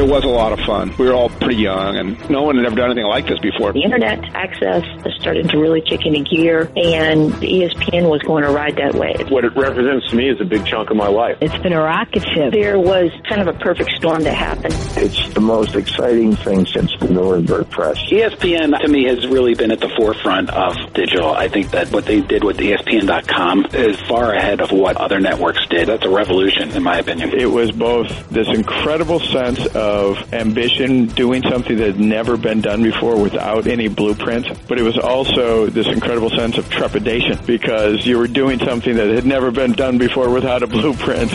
It was a lot of fun. We were all pretty young, and no one had ever done anything like this before. The internet access started to really kick into gear, and ESPN was going to ride that wave. What it represents to me is a big chunk of my life. It's been a rocket ship. There was kind of a perfect storm that happened. It's the most exciting thing since the Nuremberg Press. ESPN, to me, has really been at the forefront of digital. I think that what they did with ESPN.com is far ahead of what other networks did. That's a revolution, in my opinion. It was both this incredible sense of ambition, doing something that had never been done before without any blueprint, but it was also this incredible sense of trepidation because you were doing something that had never been done before without a blueprint.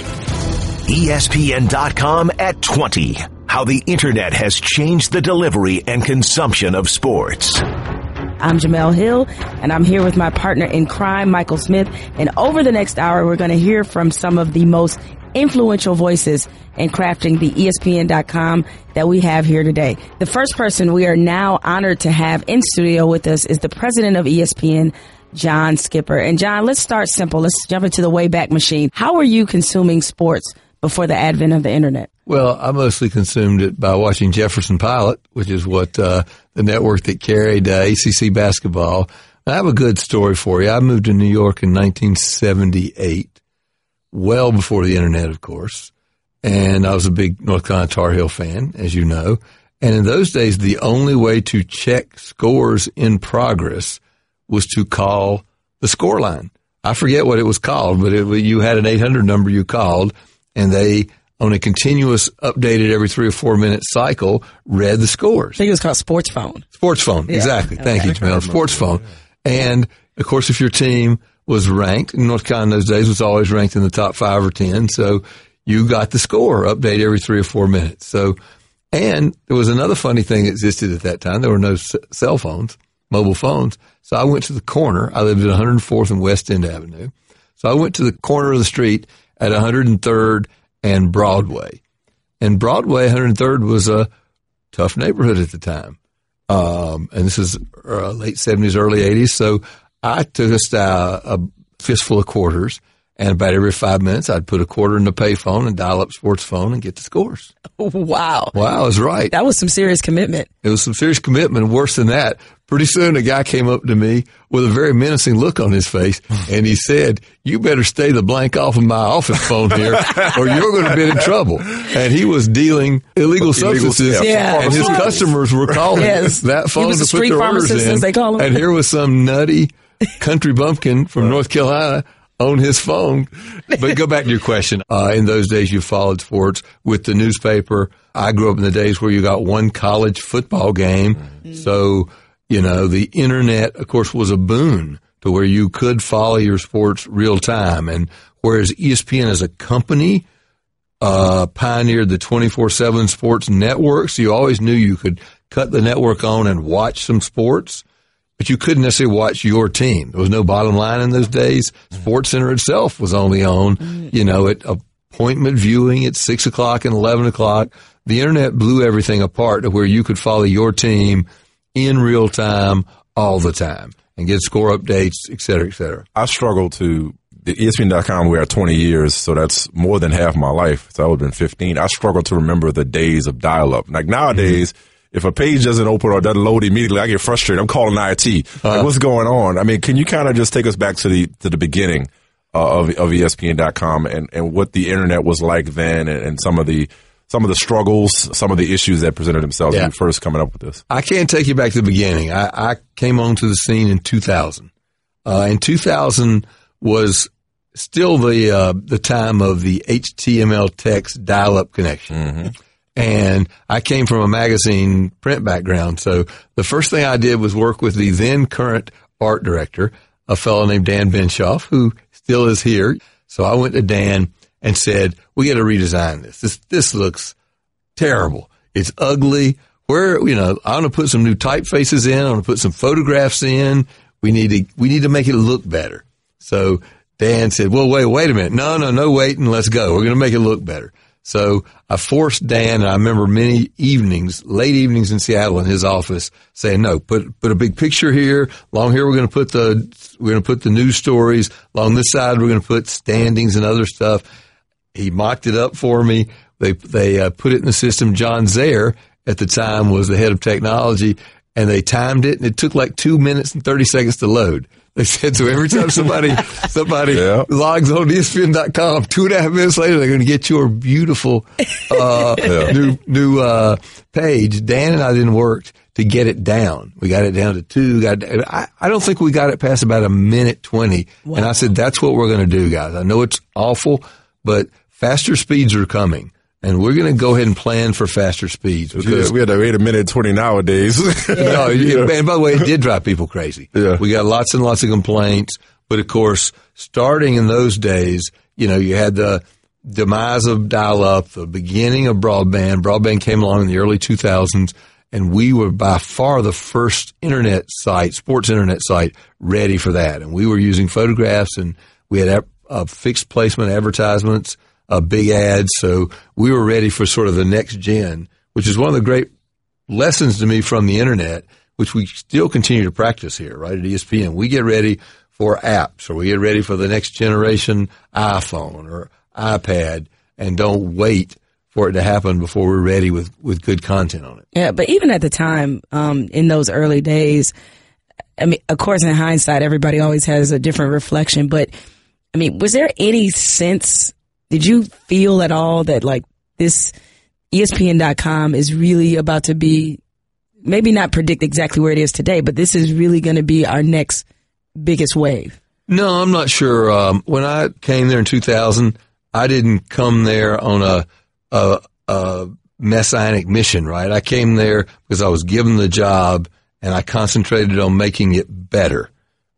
ESPN.com at 20. How the internet has changed the delivery and consumption of sports. I'm Jemele Hill, and I'm here with my partner in crime, Michael Smith. And over the next hour, we're going to hear from some of the most influential voices in crafting the ESPN.com that we have here today. The first person we are now honored to have in studio with us is the president of ESPN, John Skipper. And John, let's start simple. Let's jump into the Wayback Machine. How are you consuming sports before the advent of the internet? Well, I mostly consumed it by watching Jefferson Pilot, which is what uh, the network that carried uh, ACC basketball. I have a good story for you. I moved to New York in 1978, well before the internet, of course. And I was a big North Carolina Tar Heel fan, as you know. And in those days, the only way to check scores in progress was to call the score line. I forget what it was called, but it, you had an 800 number you called and they on a continuous updated every three or four minute cycle read the scores. I think it was called sports phone. Sports phone, yeah. exactly. Thank okay. you, Jemele. Sports phone. And of course, if your team was ranked, North Carolina in those days was always ranked in the top five or 10. So you got the score update every three or four minutes. So, and there was another funny thing that existed at that time. There were no cell phones, mobile phones. So I went to the corner. I lived at 104th and West End Avenue. So I went to the corner of the street at 103rd and Broadway. And Broadway, 103rd, was a tough neighborhood at the time. Um, and this is uh, late 70s, early 80s. So I took a, a fistful of quarters and about every five minutes, I'd put a quarter in the payphone and dial up sports phone and get the scores. Wow. Wow, I was right. That was some serious commitment. It was some serious commitment. Worse than that, pretty soon a guy came up to me with a very menacing look on his face and he said, you better stay the blank off of my office phone here or you're going to be in trouble. And he was dealing illegal, substances yeah. and his customers were calling yes. that phone to put their orders in. They call him. And here was some nutty country bumpkin from North Carolina on his phone. But go back to your question. Uh, in those days, you followed sports with the newspaper. I grew up in the days where you got one college football game. Mm-hmm. So, you know, the internet, of course, was a boon to where you could follow your sports real time. And whereas ESPN as a company, uh, pioneered the 24-7 sports network. So you always knew you could cut the network on and watch some sports but you couldn't necessarily watch your team. There was no bottom line in those days. Sports Center itself was only on, you know, at appointment viewing at six o'clock and 11 o'clock. The internet blew everything apart to where you could follow your team in real time all the time and get score updates, et cetera, et cetera. I struggle to the ESPN.com, we are 20 years, so that's more than half my life. So I would have been 15. I struggle to remember the days of dial up. Like nowadays, mm-hmm if a page doesn't open or doesn't load immediately, I get frustrated. I'm calling IT. Uh-huh. Like, what's going on? I mean, can you kind of just take us back to the to the beginning uh, of of ESPN.com and and what the internet was like then, and, and, some of the some of the struggles, some of the issues that presented themselves yeah. when first coming up with this. I can't take you back to the beginning. I, I came onto the scene in 2000. Uh, in 2000 was still the uh, the time of the HTML text dial up connection. Mm-hmm. And I came from a magazine print background. So the first thing I did was work with the then current art director, a fellow named Dan Benshoff, who still is here. So I went to Dan and said, we got to redesign this. This, this looks terrible. It's ugly. Where, you know, I want to put some new typefaces in. I want to put some photographs in. We need to, we need to make it look better. So Dan said, well, wait, wait a minute. No, no, no waiting. Let's go. We're going to make it look better. So I forced Dan, and I remember many evenings, late evenings in Seattle in his office saying, no, put, put a big picture here. Along here, we're going to put the, we're going to put the news stories. Along this side, we're going to put standings and other stuff. He mocked it up for me. they they uh, put it in the system. John Zaire at the time was the head of technology, and they timed it, and it took like two minutes and thirty seconds to load. They said so every time somebody somebody Yeah. logs on ESPN.com, two and a half minutes later, they're going to get your beautiful uh, new new uh, page. Dan and I didn't work to get it down. We got it down to two. Got I, I don't think we got it past about a minute twenty. And I said that's what we're going to do, guys. I know it's awful, but faster speeds are coming. And we're going to go ahead and plan for faster speeds because we had to wait a minute twenty nowadays. no, you- and by the way, it did drive people crazy. Yeah. We got lots and lots of complaints, but of course, starting in those days, you know, you had the demise of dial-up, the beginning of broadband. Broadband came along in the early 2000s, and we were by far the first internet site, sports internet site, ready for that. And we were using photographs, and we had uh, fixed placement advertisements, uh, big ads. So we were ready for sort of the next gen, which is one of the great lessons to me from the internet, which we still continue to practice here, right at ESPN. We get ready for apps or we get ready for the next generation iPhone or iPad and don't wait for it to happen before we're ready with, with good content on it. Yeah, but even at the time, um, in those early days, I mean, of course, in hindsight, everybody always has a different reflection. But I mean, was there any sense? Did you feel at all that like this ESPN.com is really about to be maybe not predict exactly where it is today, but this is really going to be our next biggest wave? No, I'm not sure. Um, when I came there in 2000, I didn't come there on a, a, a messianic mission, right? I came there because I was given the job and I concentrated on making it better,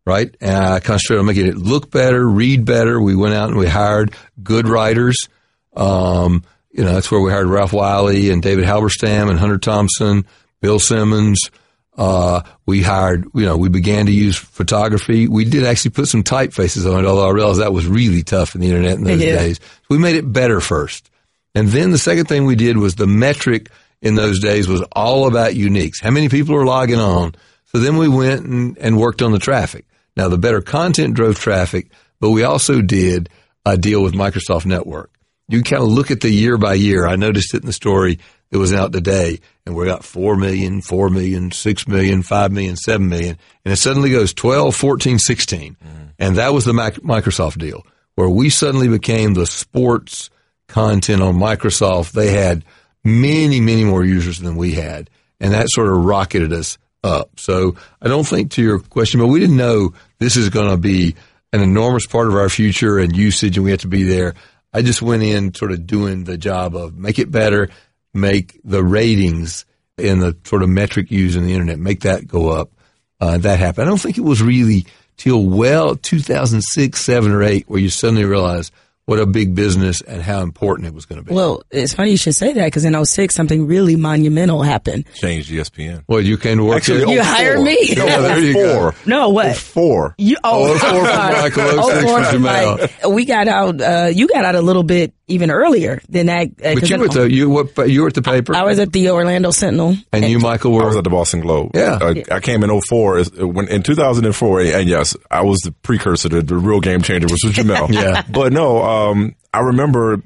right? And I concentrated on making it look better, read better. We went out and we hired good writers. Um, you know, that's where we hired Ralph Wiley and David Halberstam and Hunter Thompson, Bill Simmons. Uh, we hired, you know, we began to use photography. We did actually put some typefaces on it, although I realized that was really tough in the internet in those Yeah. days. We made it better first. And then the second thing we did was the metric in those days was all about uniques. How many people are logging on? So then we went and, and worked on the traffic. Now the better content drove traffic, but we also did a deal with Microsoft Network. You kind of look at the year by year. I noticed it in the story that was out today and we got 4 million, 4 million, 6 million, 5 million, 7 million. And it suddenly goes 12, 14, 16. Mm-hmm. And that was the Mac- Microsoft deal where we suddenly became the sports content on Microsoft. They had many, many more users than we had. And that sort of rocketed us up. So I don't think to your question, but we didn't know this is going to be an enormous part of our future and usage and we have to be there. I just went in sort of doing the job of make it better, make the ratings and the sort of metric used in the internet, make that go up. Uh, that happened. I don't think it was really till well 2006, seven or eight where you suddenly realize what a big business and how important it was going to be. Well, it's funny you should say that because in 06, something really monumental happened. Changed ESPN. well, you came to work Actually, here. You 04. hired me. No, Yeah, there you go. four. No, what? Four. You, oh, Oh, 04 for Michael, 06 Oh, for four for We got out, uh, you got out a little bit even earlier than that. Uh, But 'cause you were at the you what you were at the paper, I was at the Orlando Sentinel. and you, Michael, I were was at the Boston Globe. Yeah. Uh, I came in 04. is- When, in 2004, and yes, I was the precursor to the real game changer, which was Jemele. Yeah. But no, um, I remember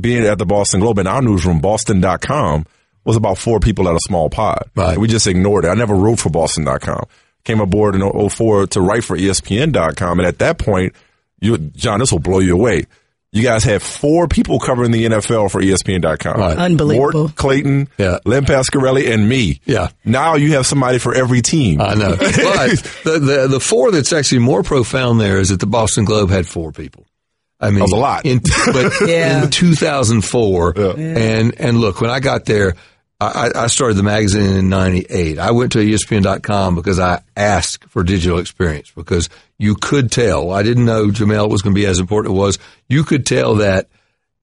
being at the Boston Globe in our newsroom, boston.com, was about four people at a small pod. Right. We just ignored it. I never wrote for boston.com. Came aboard in 04 to write for ESPN.com. And at that point, you, John, this will blow you away. You guys had four people covering the NFL for ESPN.com. Right. Unbelievable. Mort Clayton, Yeah. Len Pasquarelli, and me. Yeah. Now you have somebody for every team. I know. But the, the the four that's actually more profound there is that the Boston Globe had four people. I mean, That was a lot. In, but Yeah. in 2004, and and look, when I got there, I, I started the magazine in '98. I went to ESPN.com because I asked for digital experience because you could tell. I didn't know Jemele was going to be as important as it was. You could tell that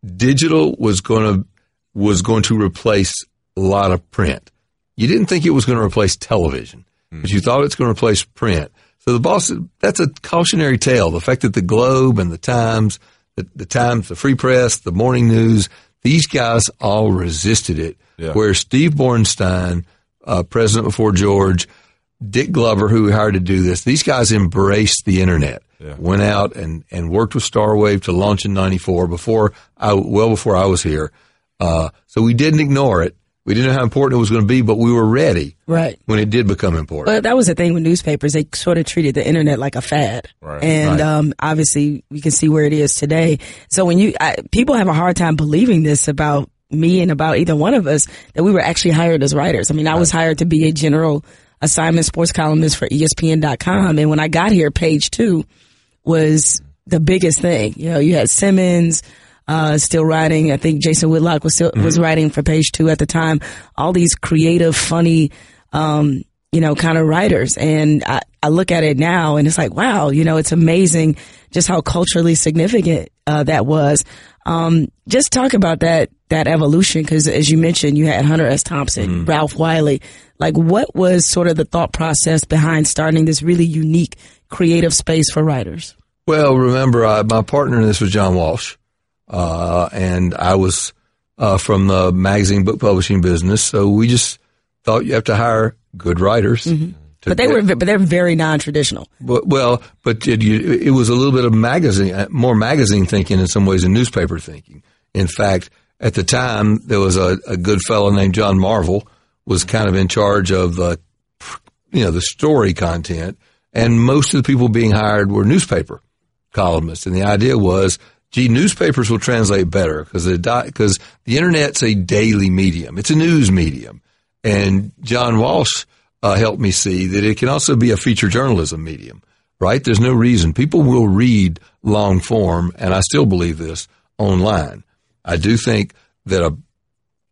digital was going to was going to replace a lot of print. You didn't think it was going to replace television, but you thought it's going to replace print. So the Boston, that's a cautionary tale. The fact that the Globe and the Times, the, the Times, the Free Press, the Morning News, these guys all resisted it. Yeah. Where Steve Bornstein, uh, president before George, Dick Glover, who we hired to do this, these guys embraced the internet. Yeah. Went out and, and worked with Starwave to launch in '94 before I, well before I was here. Uh, so we didn't ignore it. We didn't know how important it was going to be, but we were ready Right. when it did become important. But that was the thing with newspapers. They sort of treated the internet like a fad. Right. And, Right. um, obviously we can see where it is today. So when you, I, people have a hard time believing this about me and about either one of us that we were actually hired as writers. I mean, I was hired to be a general assignment sports columnist for ESPN.com. And when I got here, page two was the biggest thing. You know, you had Simmons, uh, still writing. I think Jason Whitlock was still, was writing for page two at the time. All these creative, funny, um, you know, kind of writers. And I, I look at it now and it's like, wow, you know, it's amazing just how culturally significant, uh, that was. Um, just talk about that, that evolution. Cause as you mentioned, you had Hunter S. Thompson, Ralph Wiley. Like what was sort of the thought process behind starting this really unique creative space for writers? Well, remember, uh, my partner in this was John Walsh, uh, and I was uh, from the magazine book publishing business. So we just thought you have to hire good writers. Mm-hmm. But they were, but they're very non-traditional. But- Well, but it, you, it was a little bit of magazine, uh, more magazine thinking in some ways than newspaper thinking. In fact, at the time, there was a, a good fellow named John Marvel was kind of in charge of the, you know, the story content, and most of the people being hired were newspaper columnists. And the idea was, gee, newspapers will translate better because the because the internet's a daily medium. It's a news medium, and John Walsh uh, helped me see that it can also be a feature journalism medium. Right? There's no reason people will read long form, and I still believe this online. I do think that a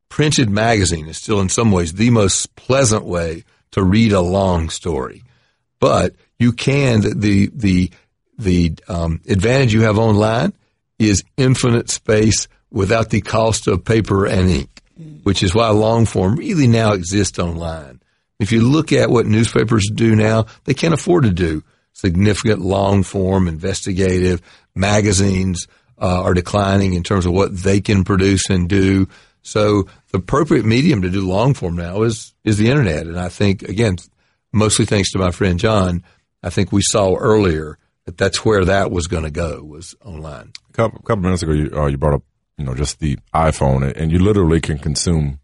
printed magazine is still in some ways the most pleasant way to read a long story. But you can the the the um, advantage you have online is infinite space without the cost of paper and ink, which is why long form really now exists online. If you look at what newspapers do now, they can't afford to do significant long form investigative magazines uh, are declining in terms of what they can produce and do. So the appropriate medium to do long form now is is the internet, and I think again, mostly thanks to my friend John, I think we saw earlier that that's where that was going to go was online. A couple, couple minutes ago, you, uh, you brought up, you know, just the iPhone, and you literally can consume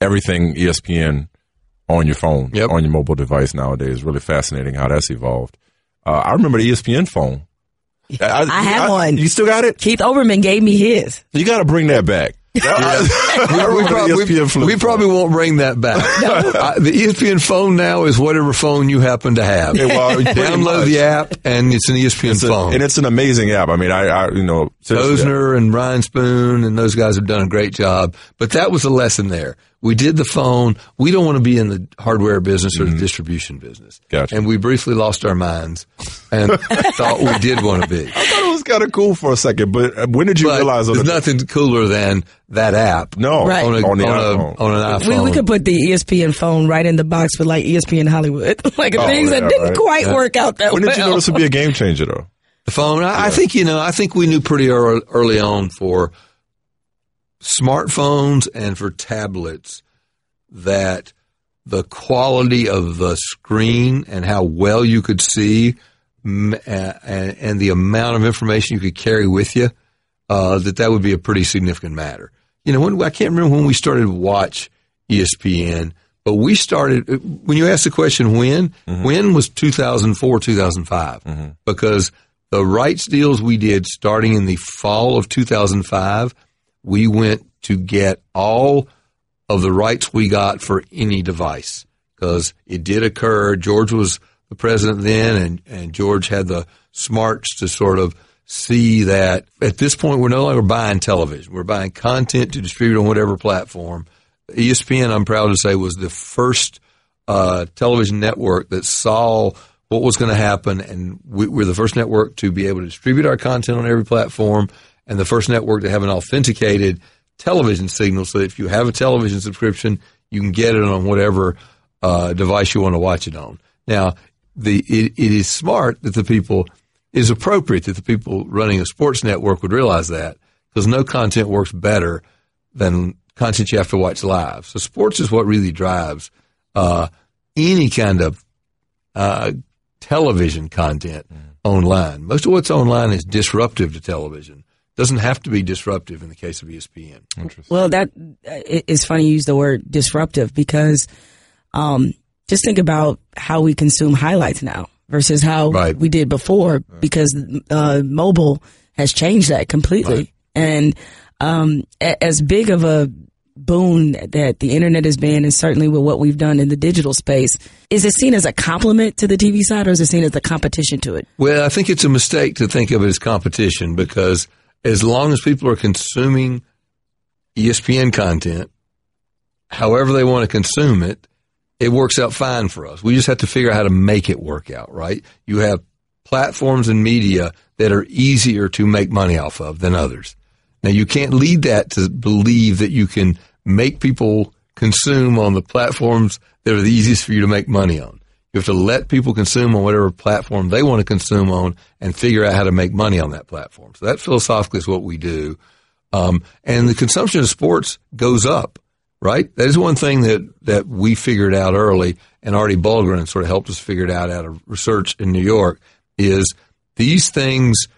everything ESPN on your phone, Yep. on your mobile device nowadays. Really fascinating how that's evolved. Uh, I remember the ESPN phone. I, I have one. You still got it? Keith Olbermann gave me his. You got to bring that back. I we, remember prob- we- ESPN we probably won't bring that back. Uh, the ESPN phone now is whatever phone you happen to have. Yeah, well, Download much. the app, and it's an ESPN It's a- phone. and it's an amazing app. I mean, I, I you know, seriously, Kosner and Ryan Spoon and those guys have done a great job. But that was the lesson there. We did the phone. We don't want to be in the hardware business or the distribution business. Mm-hmm. Gotcha. And we briefly lost our minds and thought we did want to be. I it kind of cool for a second, but uh, when did you But realize? there's that- nothing cooler than that app. No, Right. On, a, on the on, iPhone. a, on an iPhone. We, we could put the ESPN phone right in the box with like ESPN Hollywood, like Oh, things yeah, that didn't right. quite work out that when well. did you know this would be a game changer, though? The phone. I, I think you know. I think we knew pretty early, early on for smartphones and for tablets that the quality of the screen and how well you could see, m- a- and, and the amount of information you could carry with you, uh, that that would be a pretty significant matter. You know, when, I can't remember when we started to watch ESPN, but we started uh, when you asked the question when, mm-hmm. when was 2004, 2005, mm-hmm. because the rights deals we did starting in the fall of 2005, we went to get all of the rights we got for any device because it did occur. George was the president then, and, and George had the smarts to sort of see that at this point we're no longer buying television. We're buying content to distribute on whatever platform. ESPN, I'm proud to say, was the first uh, television network that saw what was going to happen, and we, we're the first network to be able to distribute our content on every platform, and the first network to have an authenticated television signal, so if you have a television subscription, you can get it on whatever uh, device you want to watch it on. Now, the it, it is smart that the people is appropriate that the people running a sports network would realize that because no content works better than content you have to watch live. So sports is what really drives uh, any kind of uh, television content online. Most of what's online is disruptive to television Doesn't have to be disruptive in the case of ESPN. Well, that it's funny you use the word disruptive because um, just think about how we consume highlights now versus how Right. we did before because uh, mobile has changed that completely. Right. And um, a- as big of a boon that the internet has been, and certainly with what we've done in the digital space, is it seen as a compliment to the TV side or is it seen as a competition to it? Well, I think it's a mistake to think of it as competition because as long as people are consuming ESPN content, however they want to consume it, it works out fine for us. We just have to figure out how to make it work out, right? You have platforms and media that are easier to make money off of than others. Now you can't lead that to believe that you can make people consume on the platforms that are the easiest for you to make money on. You have to let people consume on whatever platform they want to consume on and figure out how to make money on that platform. So that philosophically is what we do. Um, and the consumption of sports goes up, right? That is one thing that, that we figured out early and Artie Bulgrin sort of helped us figure it out out of research in New York is these things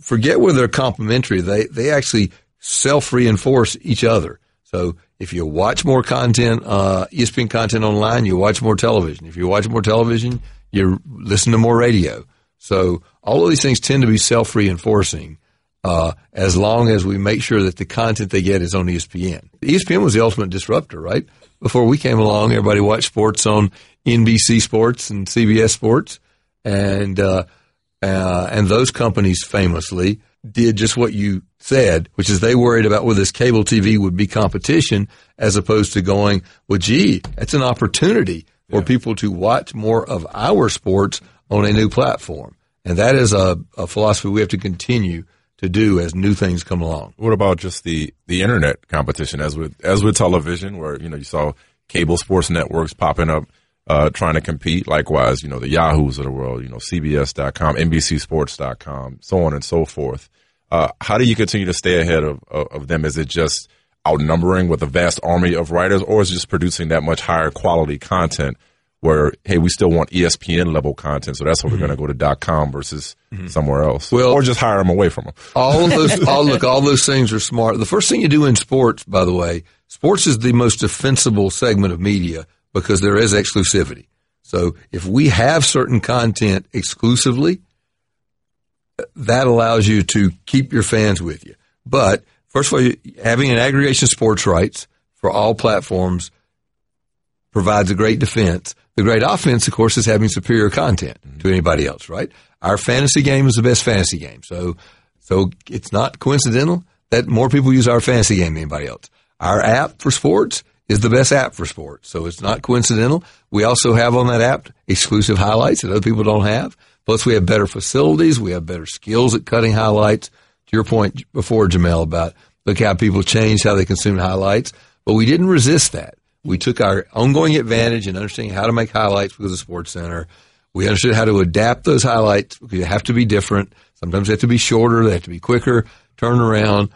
forget whether they're complementary. They, they actually self reinforce each other. So if you watch more content, uh, ESPN content online, you watch more television. If you watch more television, you listen to more radio. So all of these things tend to be self reinforcing. Uh, as long as we make sure that the content they get is on ESPN. ESPN was the ultimate disruptor, right? Before we came along, everybody watched sports on NBC Sports and CBS Sports, and uh, uh, and those companies famously did just what you said, which is they worried about whether this cable TV would be competition, as opposed to going, well, gee, it's an opportunity for people to watch more of our sports on a new platform, and that is a, a philosophy we have to continue to do as new things come along. What about just the, the internet competition as with as with television, where you know you saw cable sports networks popping up, uh, trying to compete. Likewise, you know the Yahoos of the world, you know CBS.com, NBCSports.com, so on and so forth. Uh, how do you continue to stay ahead of, of, of them? Is it just outnumbering with a vast army of writers, or is it just producing that much higher quality content? Where hey, we still want ESPN level content, so that's why we're going to mm-hmm. go to dot .com versus mm-hmm. somewhere else, Well- or just hire them away from them. All of those, all look, all those things are smart. The first thing you do in sports, by the way, sports is the most defensible segment of media because there is exclusivity. So if we have certain content exclusively, that allows you to keep your fans with you. But first of all, having an aggregation of sports rights for all platforms provides a great defense. The great offense, of course, is having superior content mm-hmm. to anybody else, right? Our fantasy game is the best fantasy game. So, so it's not coincidental that more people use our fantasy game than anybody else. Our app for sports is the best app for sports. So it's not coincidental. We also have on that app exclusive highlights that other people don't have. Plus we have better facilities. We have better skills at cutting highlights. To your point before, Jemele, about look how people change how they consume highlights. But we didn't resist that. We took our ongoing advantage in understanding how to make highlights because of Sports Center. We understood how to adapt those highlights because they have to be different. Sometimes they have to be shorter. They have to be quicker, turn around.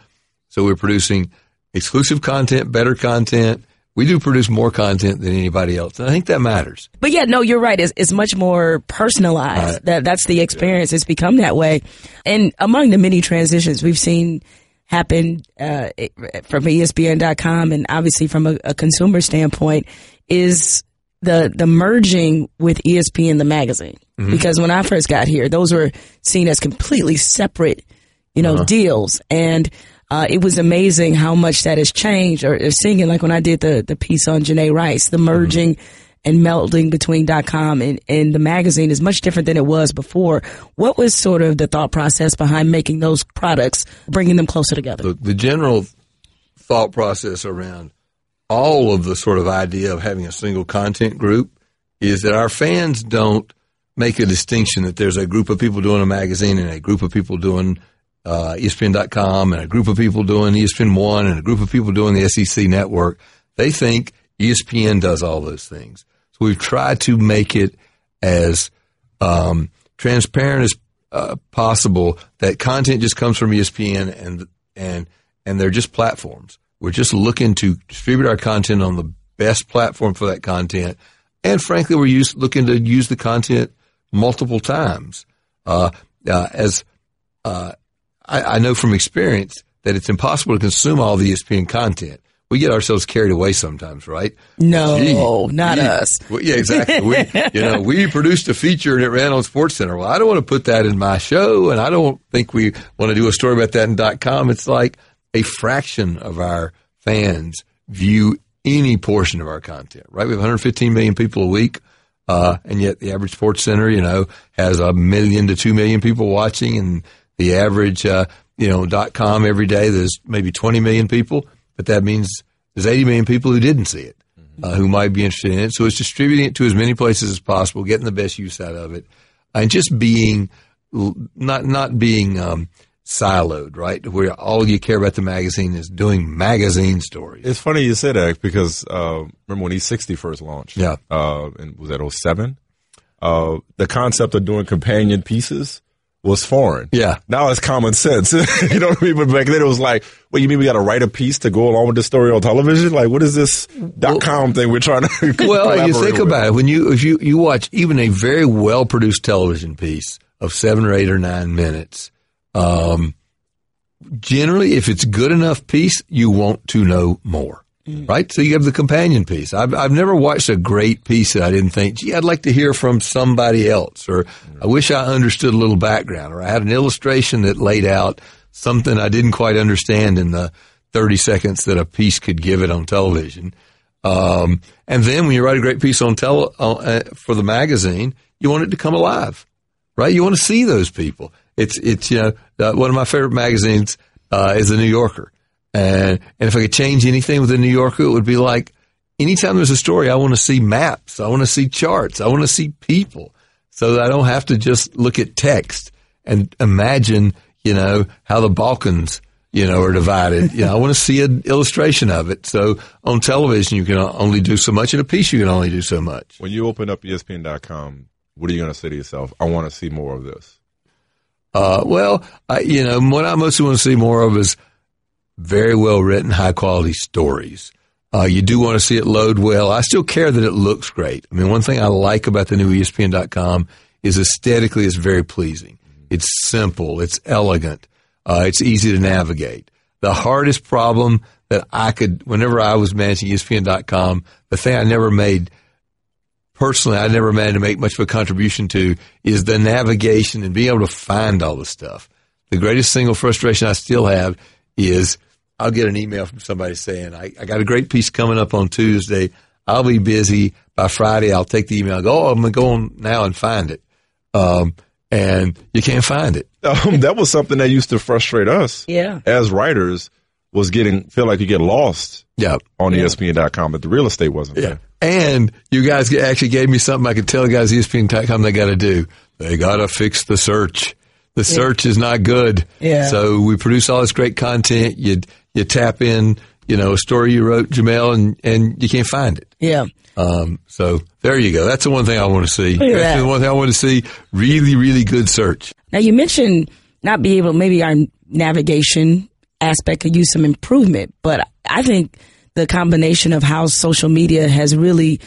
So we're producing exclusive content, better content. We do produce more content than anybody else. And I think that matters. But yeah, no, you're right. It's, it's much more personalized. Right. That that's the experience. It's become that way. And among the many transitions we've seen happen uh, from ESPN.com and obviously from a, a consumer standpoint is the the merging with ESPN the magazine. Because when I first got here, those were seen as completely separate, you know, deals and. Uh, it was amazing how much that has changed or, or singing like when I did the, the piece on Janay Rice, the merging and melding between .com and, and the magazine is much different than it was before. What was sort of the thought process behind making those products, bringing them closer together? the, the general thought process around all of the sort of idea of having a single content group is that our fans don't make a distinction that there's a group of people doing a magazine and a group of people doing uh, ESPN.com and a group of people doing ESPN One and a group of people doing the SEC network. They think ESPN does all those things. So we've tried to make it as um, transparent as uh, possible that content just comes from ESPN and and and they're just platforms. We're just looking to distribute our content on the best platform for that content, and frankly, we're use, looking to use the content multiple times. Uh, uh, as uh, I, I know from experience that it's impossible to consume all the ESPN content. We get ourselves carried away sometimes, right? No, Gee, not we- us. well, yeah, exactly. We, you know, we produced a feature and it ran on Sports Center. Well, I don't want to put that in my show, and I don't think we want to do a story about that in dot com. It's like a fraction of our fans view any portion of our content, right? We have 115 million people a week. Uh, and yet the average sports center, you know, has a million to two million people watching and the average, uh, you know, dot com every day, there's maybe 20 million people, but that means there's 80 million people who didn't see it, uh, who might be interested in it. So it's distributing it to as many places as possible, getting the best use out of it and just being, not, not being, um, siloed, right? Where all you care about the magazine is doing magazine stories. It's funny you said that because uh, remember when E60 first launched? Yeah. Uh, and was that 07? Uh, the concept of doing companion pieces was foreign. Yeah. Now it's common sense. you know what I mean? But back then it was like, well, you mean we got to write a piece to go along with the story on television? Like, what is this dot com thing we're trying to well, you think with? about it when you if you you watch even a very well produced television piece of seven or eight or nine minutes. Um, generally, if it's good enough piece, you want to know more, right? So you have the companion piece. I've I've never watched a great piece that I didn't think, gee, I'd like to hear from somebody else, or I wish I understood a little background, or I had an illustration that laid out something I didn't quite understand in the 30 seconds that a piece could give it on television. Um, and then when you write a great piece on tele, uh, for the magazine, you want it to come alive, right? You want to see those people. It's, it's, you know, uh, one of my favorite magazines, uh, is the New Yorker. And, and if I could change anything with the New Yorker, it would be like anytime there's a story, I want to see maps. I want to see charts. I want to see people so that I don't have to just look at text and imagine, you know, how the Balkans, you know, are divided. You know, I want to see an illustration of it. So on television, you can only do so much. In a piece, you can only do so much. When you open up ESPN.com, what are you going to say to yourself? I want to see more of this. Uh, well, I, you know, what I mostly want to see more of is very well written, high quality stories. Uh, you do want to see it load well. I still care that it looks great. I mean, one thing I like about the new ESPN.com is aesthetically it's very pleasing. It's simple. It's elegant. Uh, it's easy to navigate. The hardest problem that I could, whenever I was managing ESPN.com, the thing I never made personally, I never managed to make much of a contribution to is the navigation and being able to find all the stuff. The greatest single frustration I still have is I'll get an email from somebody saying, I, I got a great piece coming up on Tuesday. I'll be busy by Friday. I'll take the email. and go, oh, I'm going to go on now and find it. Um, and you can't find it. Um, that was something that used to frustrate us Yeah. as writers was getting, feel like you get lost Yeah. on ESPN.com, but the real estate wasn't Yeah. there. And you guys actually gave me something I could tell the guys at ESPN.com they got to do. They got to fix the search. The search is not good. Yeah. So we produce all this great content. You you tap in, you know, a story you wrote, Jemele, and and you can't find it. Yeah. Um, so there you go. That's the one thing I want to see. That's that. the one thing I want to see. Really, really good search. Now you mentioned not being able, maybe our navigation aspect could use some improvement, but I think the combination of how social media has really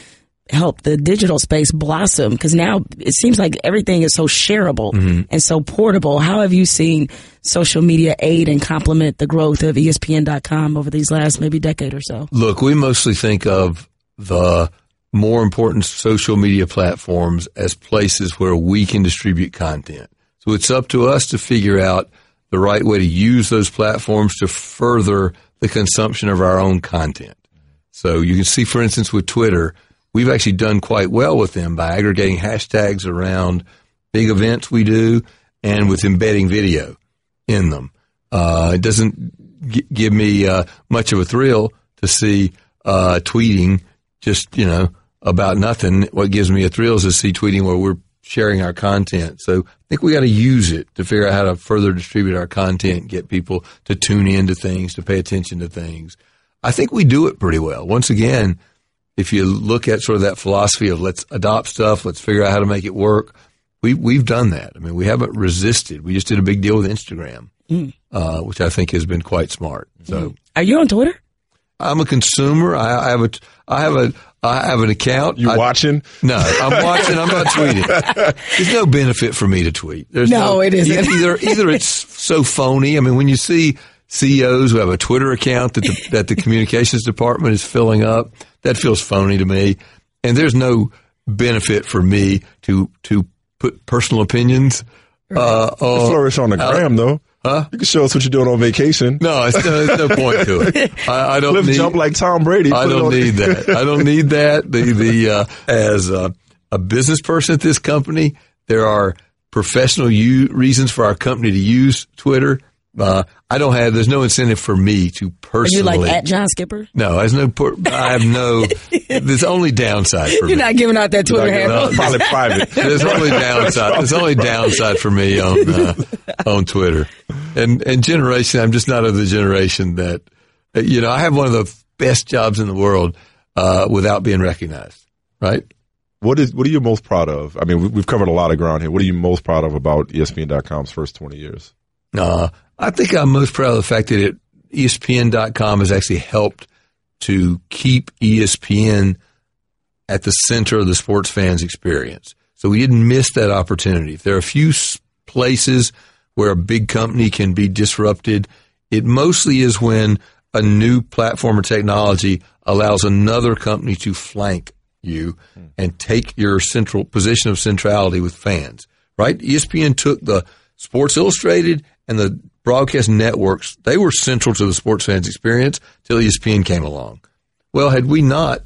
helped the digital space blossom because now it seems like everything is so shareable mm-hmm. and so portable. How have you seen social media aid and complement the growth of ESPN.com over these last maybe decade or so? Look, we mostly think of the more important social media platforms as places where we can distribute content. So it's up to us to figure out the right way to use those platforms to further the consumption of our own content. So you can see, for instance, with Twitter, we've actually done quite well with them by aggregating hashtags around big events we do and with embedding video in them. Uh, it doesn't g- give me uh, much of a thrill to see uh, tweeting just you know about nothing. What gives me a thrill is to see tweeting where we're sharing our content. So I think we got to use it to figure out how to further distribute our content, get people to tune into things, to pay attention to things. I think we do it pretty well. Once again, if you look at sort of that philosophy of let's adopt stuff, let's figure out how to make it work, we we've done that. I mean, we haven't resisted. We just did a big deal with Instagram, uh, which I think has been quite smart. So Are you on Twitter? I'm a consumer. I, I have a I have a I have an account. You I, watching? No, I'm watching. I'm not tweeting. There's no benefit for me to tweet. There's No, it isn't. Either either it's so phony. I mean, when you see CEOs who have a Twitter account that the, that the communications department is filling up, that feels phony to me. And there's no benefit for me to to put personal opinions. Uh, on- Flourish on the gram though. Huh? You can show us what you're doing on vacation. No, it's no, there's no point to it. I, I don't Lift need, jump like Tom Brady. I don't need that. I don't need that. The the uh, as a, a business person at this company, there are professional u- reasons for our company to use Twitter. Uh, I don't have. There's no incentive for me to Are you personally. like at John Skipper? no, there's no. I have no. There's only downside for me. You're me. not giving out that Twitter handle. Probably private. There's only downside. There's only downside for me on uh, on Twitter, and and generation. I'm just not of the generation that uh, you know. I have one of the best jobs in the world uh, without being recognized. Right? What is what are you most proud of? I mean, we- we've covered a lot of ground here. What are you most proud of about ESPN.com's first 20 years? Uh, I think I'm most proud of the fact that it, ESPN.com has actually helped to keep ESPN at the center of the sports fans experience. So we didn't miss that opportunity. If there are a few places where a big company can be disrupted, it mostly is when a new platform or technology allows another company to flank you hmm. and take your central position of centrality with fans, right? ESPN took the Sports Illustrated and the broadcast networks. They were central to the sports fans experience till ESPN came along. Well, had we not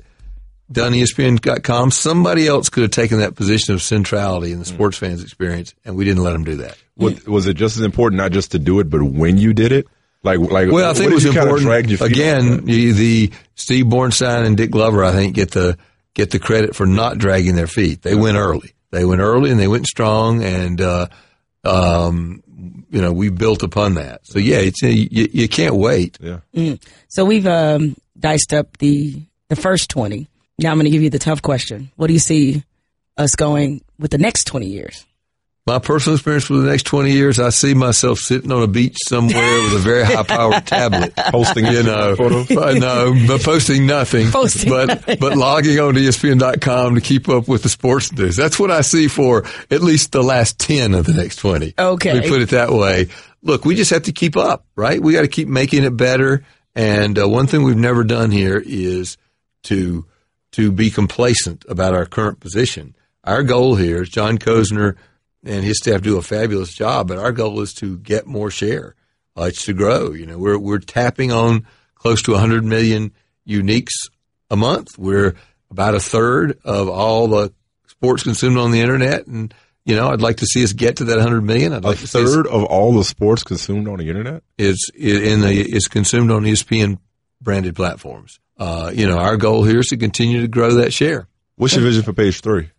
done ESPN.com, somebody else could have taken that position of centrality in the sports fans experience, and we didn't let them do that. What, was it just as important not just to do it, but when you did it? Like, like Well, I think it was did you kinda important. your feet on Again, the, the Steve Bornstein and Dick Glover, I think, get the get the credit for not dragging their feet. They went early. They went early and they went strong, and uh, um, you know we built upon that. So yeah, it's you, you can't wait. Yeah. So we've um, diced up the the first twenty. Now I'm going to give you the tough question. What do you see us going with the next twenty years? My personal experience for the next 20 years, I see myself sitting on a beach somewhere with a very high powered tablet. Posting you know, no, but posting nothing, Posting but, but logging on to ESPN.com to keep up with the sports news. That's what I see for at least the last 10 of the next 20. Okay. Let me put it that way. Look, we just have to keep up, right? We got to keep making it better. And uh, one thing we've never done here is to, to be complacent about our current position. Our goal here is John Kosner and his staff do a fabulous job, but our goal is to get more share. Uh, it's to grow. You know, we're we're tapping on close to 100 million uniques a month. We're about a third of all the sports consumed on the internet, and you know, I'd like to see us get to that 100 million. I'd A like third of all the sports consumed on the internet? is in the is consumed on ESPN branded platforms. Uh, you know, our goal here is to continue to grow that share. What's your vision for page three?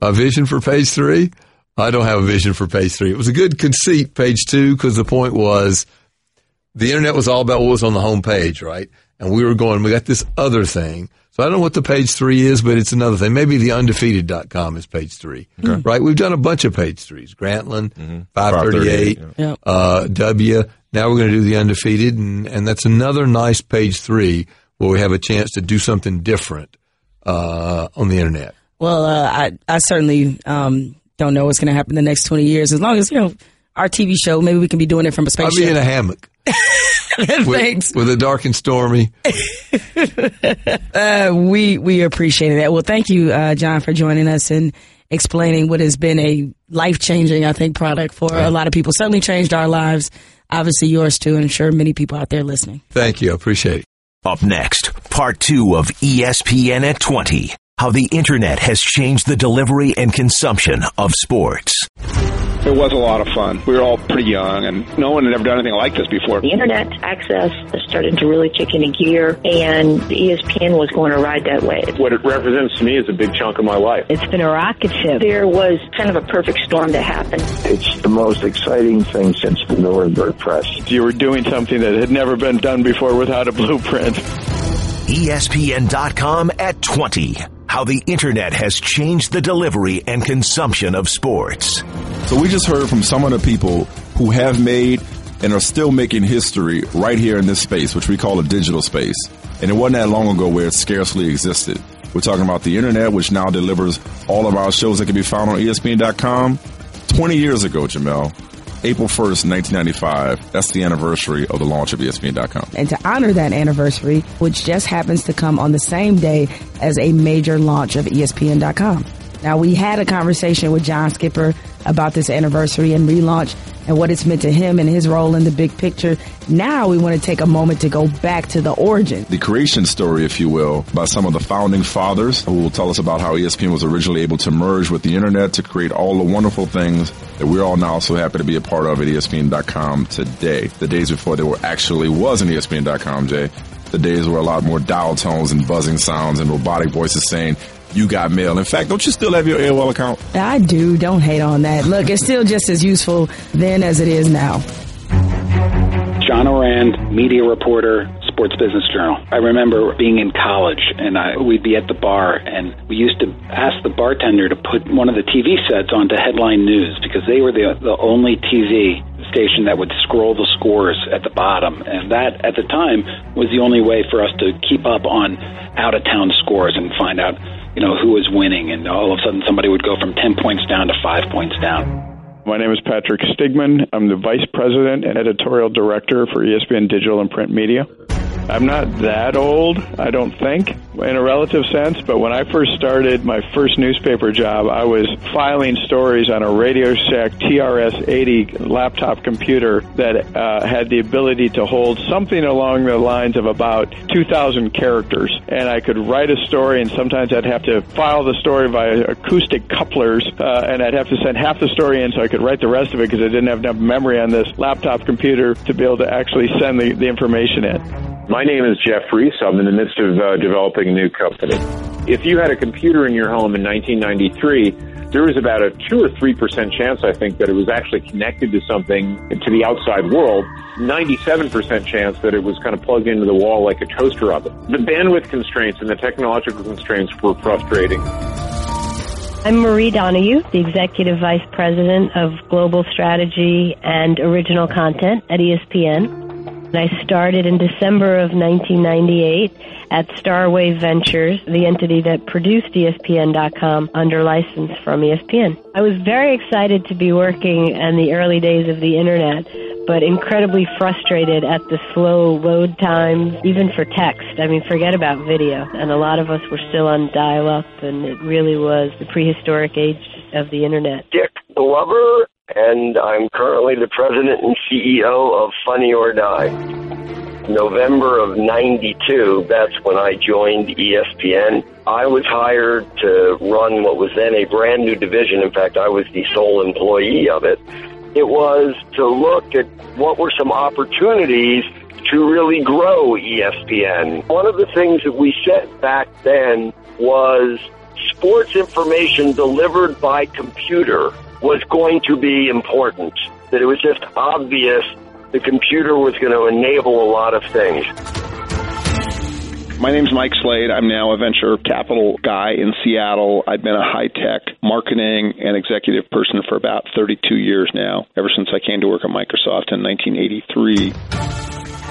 My vision for page three? I don't have a vision for page three. It was a good conceit, page two, because the point was the internet was all about what was on the home page, right? And we were going, we got this other thing. So I don't know what the page three is, but it's another thing. Maybe the undefeated.com is page three, right? We've done a bunch of page threes. Grantland, 538, 538, yeah. uh, W. Now we're going to do the undefeated. And, and that's another nice page three where we have a chance to do something different, uh, on the internet. Well, uh, I I certainly um, don't know what's going to happen in the next twenty years. As long as you know our TV show, maybe we can be doing it from a I'll be in a hammock. with, Thanks. with a dark and stormy. Uh, we we appreciate that. Well, thank you, uh, John, for joining us and explaining what has been a life changing, I think, product for a lot of people. Certainly changed our lives. Obviously, yours too, and I'm sure many people out there listening. Thank you. I appreciate it. Up next, part two of ESPN at 20. How the internet has changed the delivery and consumption of sports. It was a lot of fun. We were all pretty young, and no one had ever done anything like this before. The internet access started to really kick into gear, and ESPN was going to ride that wave. What it represents to me is a big chunk of my life. It's been a rocket ship. There was kind of a perfect storm that happened. It's the most exciting thing since the Nuremberg press. You were doing something that had never been done before without a blueprint. ESPN.com at 20. How the internet has changed the delivery and consumption of sports. So we just heard from some of the people who have made and are still making history right here in this space, which we call a digital space. And it wasn't that long ago where it scarcely existed. We're talking about the internet, which now delivers all of our shows that can be found on ESPN.com. 20 years ago, Jemele, April 1st, 1995. That's the anniversary of the launch of ESPN.com. And to honor that anniversary, which just happens to come on the same day as a major launch of ESPN.com. Now we had a conversation with John Skipper about this anniversary and relaunch and what it's meant to him and his role in the big picture. Now we want to take a moment to go back to the origin. The creation story, if you will, by some of the founding fathers who will tell us about how ESPN was originally able to merge with the internet to create all the wonderful things that we're all now so happy to be a part of at ESPN.com today. The days before there were actually was an ESPN.com, Jay. The days were a lot more dial tones and buzzing sounds and robotic voices saying, you got mail. In fact, don't you still have your AOL account? I do. Don't hate on that. Look, it's still just as useful then as it is now. John Ourand, media reporter, Sports Business Journal. I remember being in college and I, we'd be at the bar and we used to ask the bartender to put one of the TV sets onto headline news because they were the, the only TV station that would scroll the scores at the bottom. And that, at the time, was the only way for us to keep up on out of town scores and find out you know, who was winning, and all of a sudden somebody would go from 10 points down to 5 points down. My name is Patrick Stiegman. I'm the Vice President and Editorial Director for ESPN Digital and Print Media. I'm not that old, I don't think, in a relative sense, but when I first started my first newspaper job, I was filing stories on a Radio Shack TRS 80 laptop computer that uh, had the ability to hold something along the lines of about 2,000 characters. And I could write a story, and sometimes I'd have to file the story via acoustic couplers, uh, and I'd have to send half the story in so I could write the rest of it because I didn't have enough memory on this laptop computer to be able to actually send the, the information in. My name is Jeff Reese. I'm in the midst of uh, developing a new company. If you had a computer in your home in 1993, there was about a 2 or 3% chance, I think, that it was actually connected to something to the outside world. 97% chance that it was kind of plugged into the wall like a toaster oven. The bandwidth constraints and the technological constraints were frustrating. I'm Marie Donoghue, the Executive Vice President of Global Strategy and Original Content at ESPN. I started in December of 1998 at Starwave Ventures, the entity that produced ESPN.com under license from ESPN. I was very excited to be working in the early days of the internet, but incredibly frustrated at the slow load times, even for text. I mean, forget about video. And a lot of us were still on dial up, and it really was the prehistoric age of the internet. Dick Glover and I'm currently the president and CEO of Funny or Die. November of 92, that's when I joined ESPN. I was hired to run what was then a brand new division. In fact, I was the sole employee of it. It was to look at what were some opportunities to really grow ESPN. One of the things that we said back then was sports information delivered by computer was going to be important. That it was just obvious the computer was going to enable a lot of things. My name's Mike Slade. I'm now a venture capital guy in Seattle. I've been a high tech marketing and executive person for about 32 years now, ever since I came to work at Microsoft in 1983.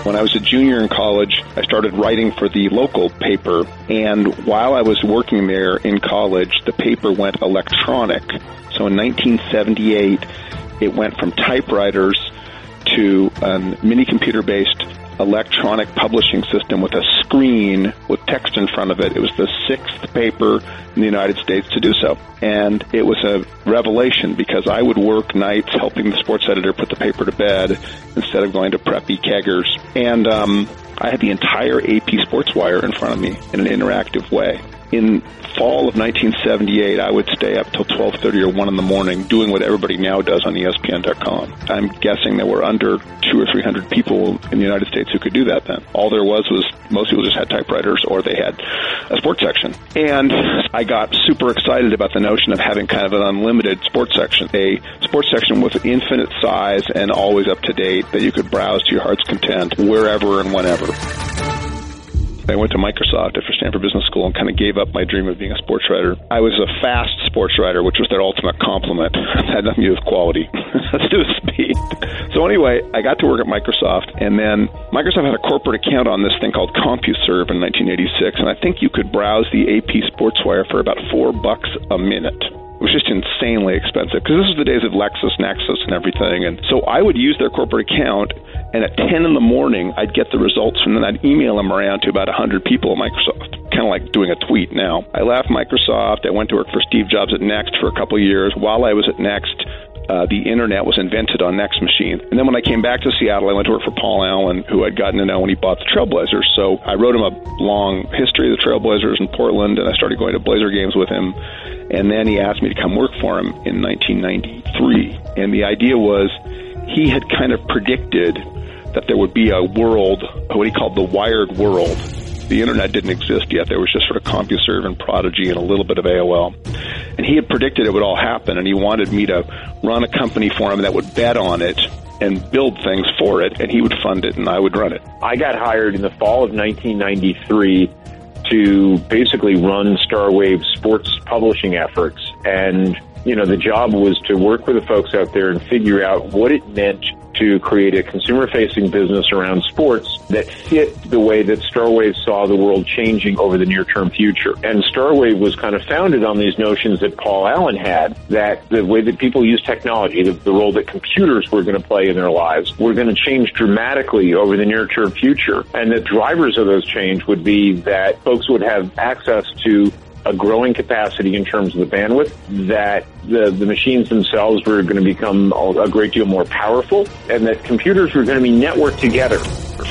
When I was a junior in college, I started writing for the local paper, and while I was working there in college, the paper went electronic. So in 1978, it went from typewriters to a mini computer based electronic publishing system with a screen with text in front of it. It was the sixth paper in the United States to do so. And it was a revelation because I would work nights helping the sports editor put the paper to bed instead of going to preppy keggers. And um, I had the entire AP Sports Wire in front of me in an interactive way in fall of 1978, I would stay up till 12:30 or 1 in the morning doing what everybody now does on ESPN.com. I'm guessing there were under two or three hundred people in the United States who could do that then. All there was was most people just had typewriters or they had a sports section. And I got super excited about the notion of having kind of an unlimited sports section, a sports section with infinite size and always up to date that you could browse to your heart's content wherever and whenever. I went to Microsoft after Stanford Business School and kind of gave up my dream of being a sports writer. I was a fast sports writer, which was their ultimate compliment. had nothing to do with quality. Let's do speed. So anyway, I got to work at Microsoft, and then Microsoft had a corporate account on this thing called CompuServe in 1986, and I think you could browse the AP SportsWire for about four bucks a minute. Was just insanely expensive because this was the days of Lexis, Nexis, and everything. And so I would use their corporate account, and at 10 in the morning, I'd get the results, and then I'd email them around to about 100 people at Microsoft, kind of like doing a tweet now. I left Microsoft. I went to work for Steve Jobs at Next for a couple years. While I was at Next, uh, the internet was invented on Next Machine. And then when I came back to Seattle, I went to work for Paul Allen, who I'd gotten to know when he bought the Trailblazers. So I wrote him a long history of the Trailblazers in Portland, and I started going to Blazer games with him. And then he asked me to come work for him in 1993. And the idea was he had kind of predicted that there would be a world, what he called the wired world, the internet didn't exist yet. There was just sort of CompuServe and Prodigy and a little bit of AOL. And he had predicted it would all happen, and he wanted me to run a company for him that would bet on it and build things for it, and he would fund it, and I would run it. I got hired in the fall of 1993 to basically run Starwave sports publishing efforts. And, you know, the job was to work with the folks out there and figure out what it meant to create a consumer facing business around sports that fit the way that Starwave saw the world changing over the near term future. And Starwave was kind of founded on these notions that Paul Allen had that the way that people use technology, the, the role that computers were going to play in their lives, were going to change dramatically over the near term future. And the drivers of those change would be that folks would have access to a growing capacity in terms of the bandwidth, that the, the machines themselves were going to become a great deal more powerful, and that computers were going to be networked together.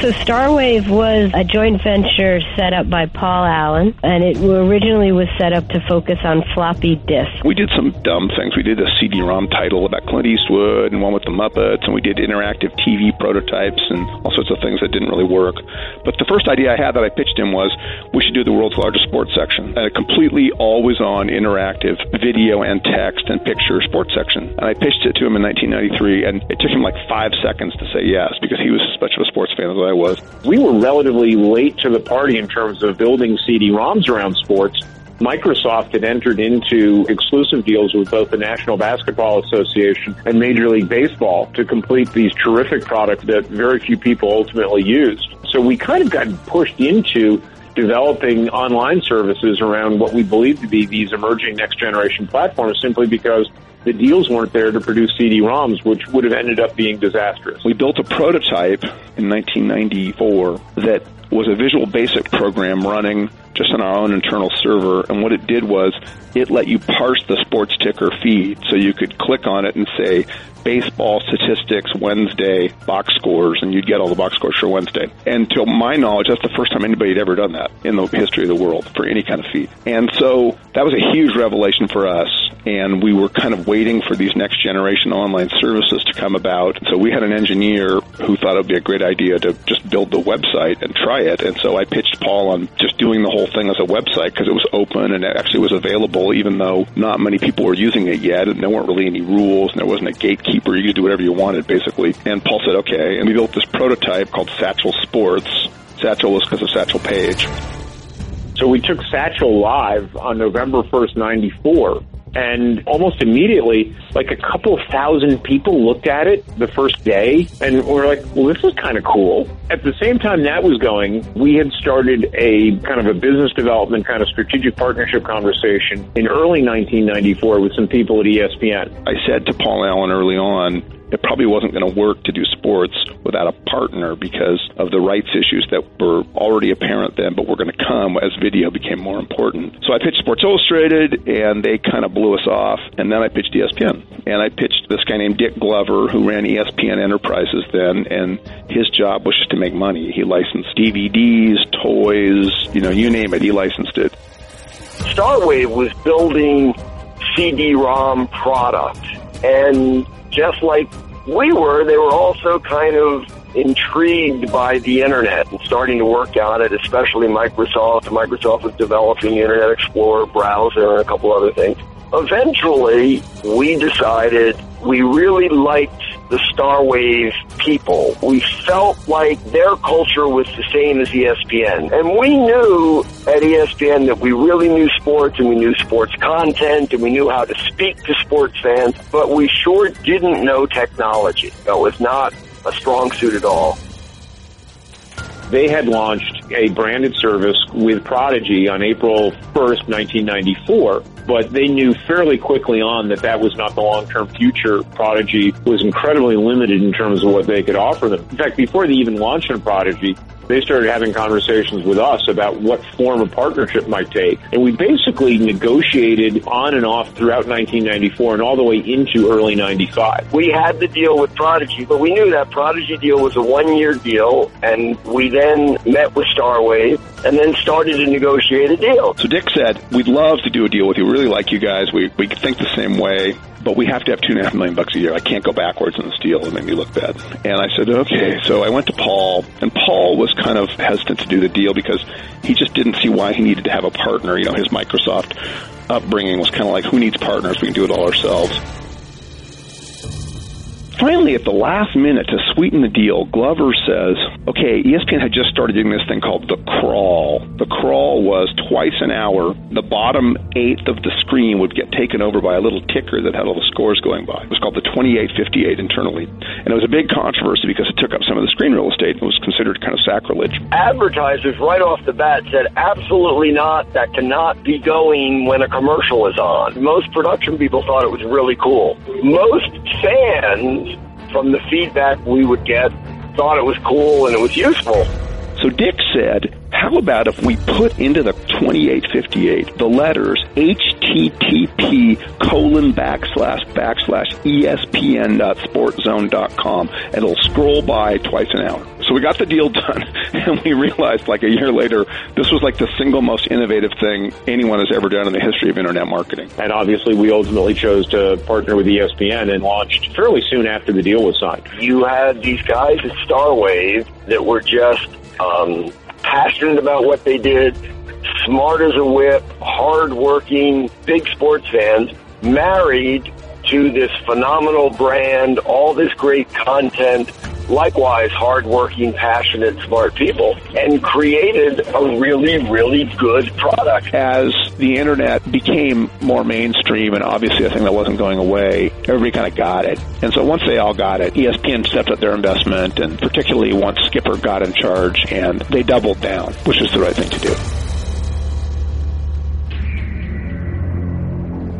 So Starwave was a joint venture set up by Paul Allen, and it originally was set up to focus on floppy disks. We did some dumb things. We did a CD-ROM title about Clint Eastwood and one with the Muppets, and we did interactive TV prototypes and all sorts of things that didn't really work. But the first idea I had that I pitched him was we should do the world's largest sports section, a completely always-on interactive video and text and picture sports section. And I pitched it to him in 1993, and it took him like five seconds to say yes because he was as much of a sports fan as I was. We were relatively late to the party in terms of building CD-ROMs around sports. Microsoft had entered into exclusive deals with both the National Basketball Association and Major League Baseball to complete these terrific products that very few people ultimately used. So we kind of got pushed into developing online services around what we believe to be these emerging next generation platforms simply because the deals weren't there to produce CD-ROMs, which would have ended up being disastrous. We built a prototype in 1994 that was a Visual Basic program running just on our own internal server. And what it did was it let you parse the sports ticker feed. So you could click on it and say, baseball statistics Wednesday box scores, and you'd get all the box scores for Wednesday. And to my knowledge, that's the first time anybody had ever done that in the history of the world for any kind of feed. And so that was a huge revelation for us. And we were kind of waiting for these next generation online services to come about. So we had an engineer who thought it would be a great idea to just build the website and try it. And so I pitched Paul on just doing the whole thing as a website because it was open and it actually was available, even though not many people were using it yet. And there weren't really any rules and there wasn't a gatekeeper. You could do whatever you wanted, basically. And Paul said, okay. And we built this prototype called Satchel Sports. Satchel was because of Satchel Paige. So we took Satchel live on November 1st, 94 and almost immediately, like a couple thousand people looked at it the first day, and were like, well, this is kind of cool. At the same time that was going, we had started a kind of a business development kind of strategic partnership conversation in early 1994 with some people at ESPN. I said to Paul Allen early on, it probably wasn't going to work to do sports without a partner because of the rights issues that were already apparent then, but were going to come as video became more important. So I pitched Sports Illustrated, and they kind of blew us off. And then I pitched ESPN, and I pitched this guy named Dick Glover, who ran ESPN Enterprises then, and his job was just to make money. He licensed DVDs, toys, you know, you name it, he licensed it. Starwave was building CD-ROM product, and just like we were, they were also kind of intrigued by the internet and starting to work on it, especially Microsoft. Microsoft was developing Internet Explorer browser and a couple other things. Eventually, we decided we really liked the Starwave people. We felt like their culture was the same as ESPN. And we knew at ESPN that we really knew sports and we knew sports content and we knew how to speak to sports fans, but we sure didn't know technology. That was not a strong suit at all. They had launched a branded service with Prodigy on April 1st, 1994, but they knew fairly quickly on that that was not the long-term future. Prodigy was incredibly limited in terms of what they could offer them. In fact, before they even launched Prodigy, they started having conversations with us about what form a partnership might take. And we basically negotiated on and off throughout 1994 and all the way into early 95. We had the deal with Prodigy, but we knew that Prodigy deal was a one-year deal, and we then met with Starwave and then started to negotiate a deal. So Dick said, we'd love to do a deal with you. We really like you guys. We, we think the same way but we have to have two and a half million bucks a year. I can't go backwards in this deal. It made me look bad. And I said, okay. So I went to Paul, and Paul was kind of hesitant to do the deal because he just didn't see why he needed to have a partner. You know, his Microsoft upbringing was kind of like, who needs partners? We can do it all ourselves finally, at the last minute, to sweeten the deal, Glover says, okay, ESPN had just started doing this thing called the crawl. The crawl was twice an hour. The bottom eighth of the screen would get taken over by a little ticker that had all the scores going by. It was called the 2858 internally. And it was a big controversy because it took up some of the screen real estate and was considered kind of sacrilege. Advertisers right off the bat said, absolutely not. That cannot be going when a commercial is on. Most production people thought it was really cool. Most fans from the feedback we would get, thought it was cool and it was useful. So Dick said, how about if we put into the 2858 the letters http colon backslash backslash espn.sportzone.com and it'll scroll by twice an hour. So we got the deal done and we realized like a year later this was like the single most innovative thing anyone has ever done in the history of internet marketing. And obviously we ultimately chose to partner with ESPN and launched fairly soon after the deal was signed. You had these guys at Starwave that were just um, passionate about what they did, smart as a whip, hardworking, big sports fans, married to this phenomenal brand, all this great content, likewise hardworking, passionate, smart people, and created a really, really good product. As the internet became more mainstream, and obviously a thing that wasn't going away, everybody kind of got it. And so once they all got it, ESPN stepped up their investment, and particularly once Skipper got in charge, and they doubled down, which was the right thing to do.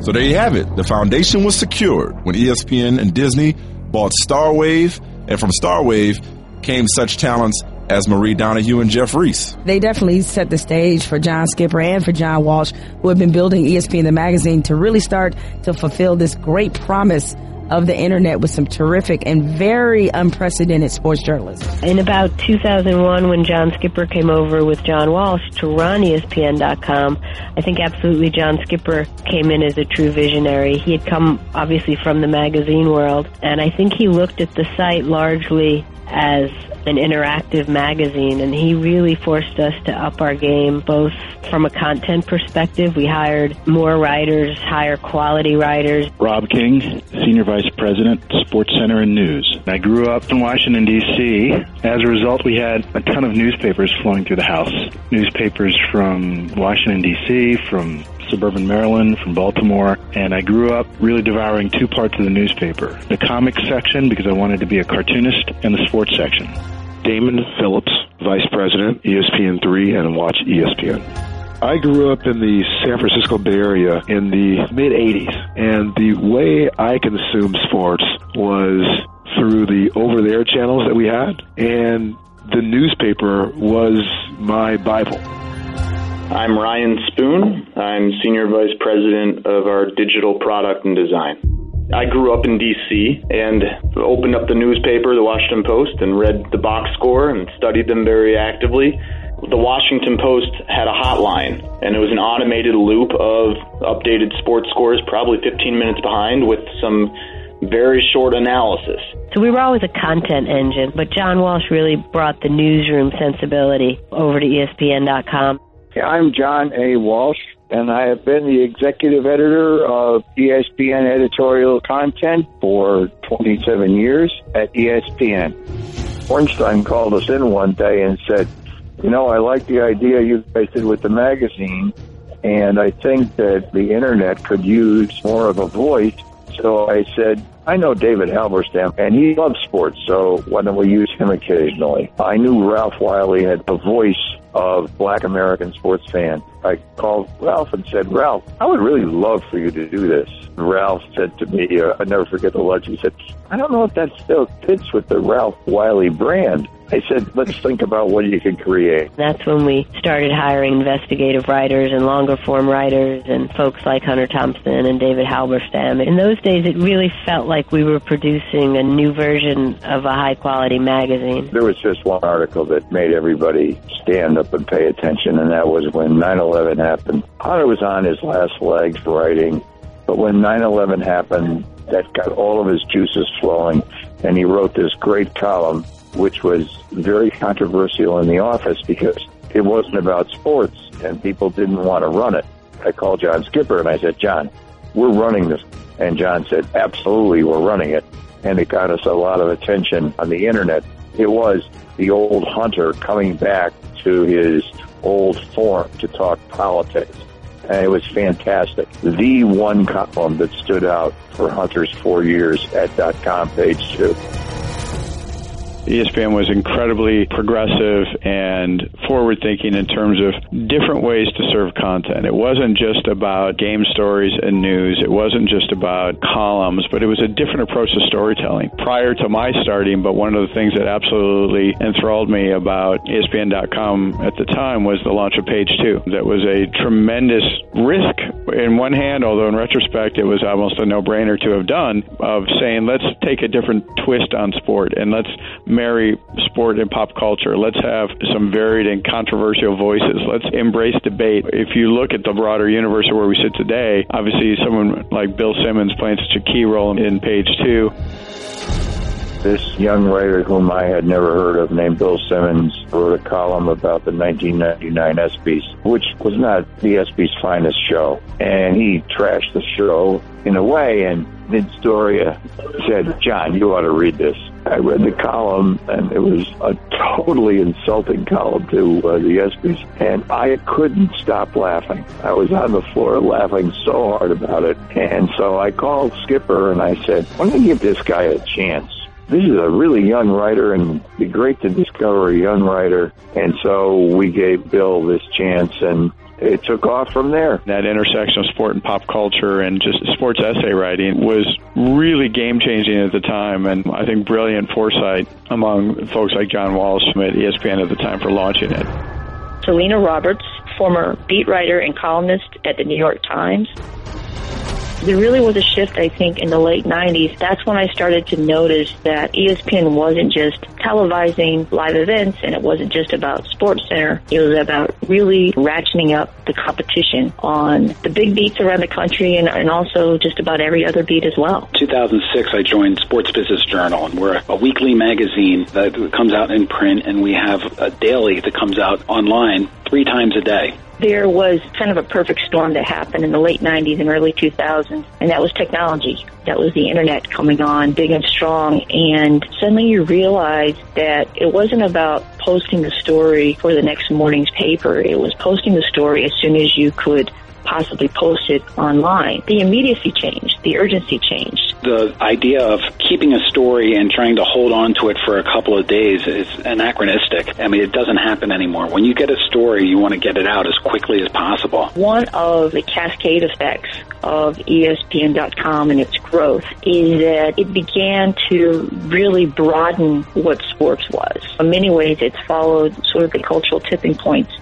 So there you have it. The foundation was secured when ESPN and Disney bought Starwave, and from Starwave came such talents as Marie Donoghue and Jeff Reese. They definitely set the stage for John Skipper and for John Walsh, who have been building ESPN the magazine to really start to fulfill this great promise of the internet with some terrific and very unprecedented sports journalism. In about 2001, when John Skipper came over with John Walsh to run ESPN.com, I think absolutely John Skipper came in as a true visionary. He had come obviously from the magazine world, and I think he looked at the site largely as an interactive magazine and he really forced us to up our game both from a content perspective. We hired more writers, higher quality writers. Rob King, Senior Vice President, Sports Center and News. I grew up in Washington, D.C. As a result, we had a ton of newspapers flowing through the house. Newspapers from Washington, D.C., from suburban Maryland, from Baltimore, and I grew up really devouring two parts of the newspaper. The comics section, because I wanted to be a cartoonist, and the sports section. Damon Phillips, Vice President, ESPN3, and watch ESPN. I grew up in the San Francisco Bay Area in the mid 80s, and the way I consumed sports was through the over the air channels that we had, and the newspaper was my Bible. I'm Ryan Spoon. I'm Senior Vice President of our Digital Product and Design. I grew up in D.C. and opened up the newspaper, the Washington Post, and read the box score and studied them very actively. The Washington Post had a hotline, and it was an automated loop of updated sports scores, probably 15 minutes behind, with some very short analysis. So we were always a content engine, but John Walsh really brought the newsroom sensibility over to ESPN.com. I'm John A. Walsh, and I have been the executive editor of ESPN editorial content for 27 years at ESPN. Bornstein called us in one day and said, You know, I like the idea you guys did with the magazine, and I think that the internet could use more of a voice. So I said, I know David Halberstam, and he loves sports, so why don't we use him occasionally? I knew Ralph Wiley had a voice of black American sports fan. I called Ralph and said, Ralph, I would really love for you to do this. Ralph said to me, uh, I never forget the lunch, he said, I don't know if that still fits with the Ralph Wiley brand. I said, let's think about what you can create. That's when we started hiring investigative writers and longer form writers and folks like Hunter Thompson and David Halberstam. In those days, it really felt like we were producing a new version of a high quality magazine. There was just one article that made everybody stand up and pay attention, and that was when 9-11 happened. Hunter was on his last legs writing, but when 9-11 happened, that got all of his juices flowing, and he wrote this great column which was very controversial in the office because it wasn't about sports and people didn't want to run it. I called John Skipper and I said, John, we're running this. And John said, absolutely, we're running it. And it got us a lot of attention on the internet. It was the old hunter coming back to his old form to talk politics. And it was fantastic. The one column that stood out for Hunter's four years at .com page two. ESPN was incredibly progressive and forward thinking in terms of different ways to serve content. It wasn't just about game stories and news. It wasn't just about columns, but it was a different approach to storytelling. Prior to my starting, but one of the things that absolutely enthralled me about ESPN.com at the time was the launch of Page Two. That was a tremendous risk in one hand, although in retrospect it was almost a no-brainer to have done, of saying let's take a different twist on sport and let's marry sport and pop culture. Let's have some varied and controversial voices. Let's embrace debate. If you look at the broader universe of where we sit today, obviously someone like Bill Simmons playing such a key role in page two. This young writer whom I had never heard of named Bill Simmons wrote a column about the 1999 ESPYs, which was not the ESPYs' finest show. And he trashed the show in a way and mid-story said, John, you ought to read this. I read the column, and it was a totally insulting column to uh, the ESPYs, and I couldn't stop laughing. I was on the floor laughing so hard about it, and so I called Skipper and I said, "Why don't you give this guy a chance?" This is a really young writer, and it'd be great to discover a young writer. And so we gave Bill this chance, and it took off from there. That intersection of sport and pop culture and just sports essay writing was really game changing at the time, and I think brilliant foresight among folks like John Walsh at ESPN at the time for launching it. Selena Roberts, former beat writer and columnist at the New York Times, there really was a shift, I think, in the late 90s. That's when I started to notice that ESPN wasn't just televising live events and it wasn't just about Sports Center. It was about really ratcheting up the competition on the big beats around the country and, and also just about every other beat as well. 2006, I joined Sports Business Journal and we're a weekly magazine that comes out in print and we have a daily that comes out online three times a day there was kind of a perfect storm that happened in the late 90s and early 2000s, and that was technology. That was the internet coming on big and strong, and suddenly you realized that it wasn't about posting the story for the next morning's paper. It was posting the story as soon as you could possibly post it online. The immediacy changed, the urgency changed. The idea of keeping a story and trying to hold on to it for a couple of days is anachronistic. I mean, it doesn't happen anymore. When you get a story, you want to get it out as quickly as possible. One of the cascade effects of ESPN.com and its growth is that it began to really broaden what sports was. In many ways, it's followed sort of the cultural tipping points.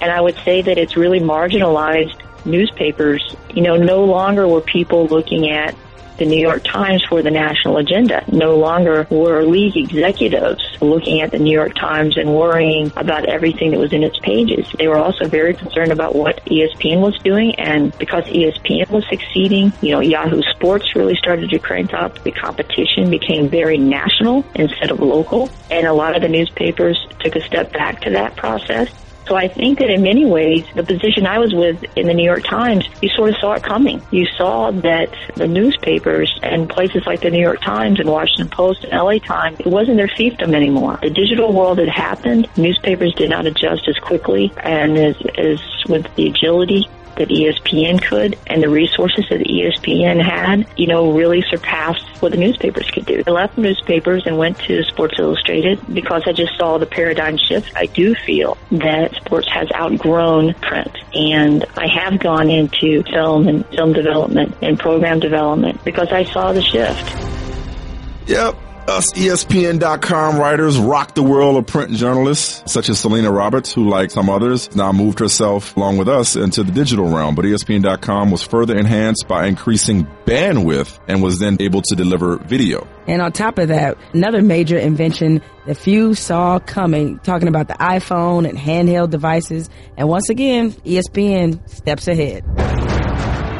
And I would say that it's really marginalized newspapers, you know, no longer were people looking at the New York Times for the national agenda. No longer were league executives looking at the New York Times and worrying about everything that was in its pages. They were also very concerned about what ESPN was doing and because ESPN was succeeding, you know, Yahoo Sports really started to crank up. The competition became very national instead of local and a lot of the newspapers took a step back to that process So I think that in many ways, the position I was with in the New York Times, you sort of saw it coming. You saw that the newspapers and places like the New York Times and Washington Post and LA Times, it wasn't their fiefdom anymore. The digital world had happened. Newspapers did not adjust as quickly and as, as with the agility that ESPN could and the resources that ESPN had, you know, really surpassed what the newspapers could do. I left newspapers and went to Sports Illustrated because I just saw the paradigm shift. I do feel that sports has outgrown print and I have gone into film and film development and program development because I saw the shift. Yep. Us ESPN.com writers rock the world of print journalists, such as Selena Roberts, who, like some others, now moved herself along with us into the digital realm. But ESPN.com was further enhanced by increasing bandwidth and was then able to deliver video. And on top of that, another major invention that few saw coming, talking about the iPhone and handheld devices. And once again, ESPN steps ahead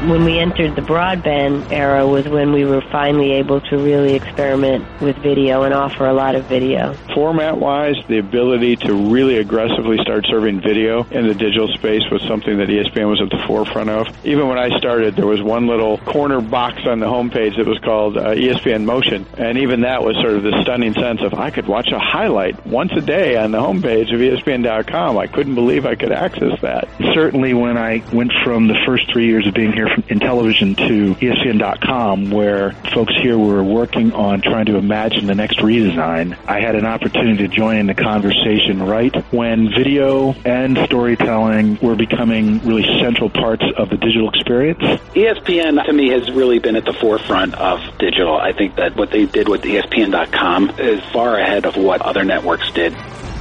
when we entered the broadband era was when we were finally able to really experiment with video and offer a lot of video. Format wise, the ability to really aggressively start serving video in the digital space was something that ESPN was at the forefront of. Even when I started, there was one little corner box on the homepage that was called uh, ESPN Motion. And even that was sort of the stunning sense of I could watch a highlight once a day on the homepage of ESPN.com. I couldn't believe I could access that. Certainly when I went from the first three years of being here in television to ESPN.com, where folks here were working on trying to imagine the next redesign, I had an opportunity to join in the conversation right when video and storytelling were becoming really central parts of the digital experience. ESPN to me has really been at the forefront of digital. I think that what they did with ESPN.com is far ahead of what other networks did.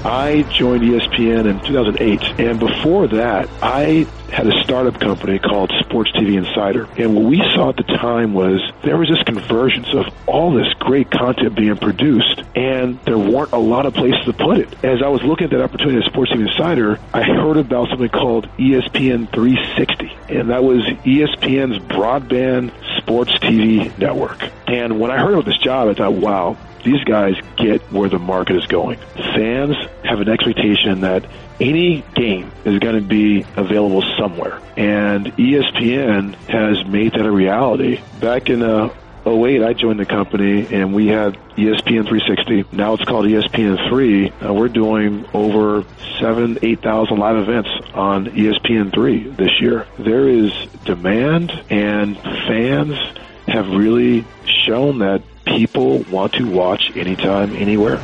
I joined ESPN in 2008, and before that, I had a startup company called Sports TV Insider. And what we saw at the time was there was this convergence of all this great content being produced, and there weren't a lot of places to put it. As I was looking at that opportunity at Sports TV Insider, I heard about something called ESPN 360, and that was ESPN's broadband sports TV network. And when I heard about this job, I thought, wow, these guys get where the market is going. Fans have an expectation that any game is going to be available somewhere. And ESPN has made that a reality. Back in uh, 08, I joined the company and we had ESPN 360. Now it's called ESPN 3. Uh, we're doing over seven, 8,000 live events on ESPN 3 this year. There is demand and fans have really shown that people want to watch anytime, anywhere.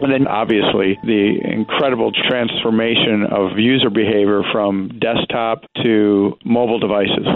And then obviously the incredible transformation of user behavior from desktop to mobile devices.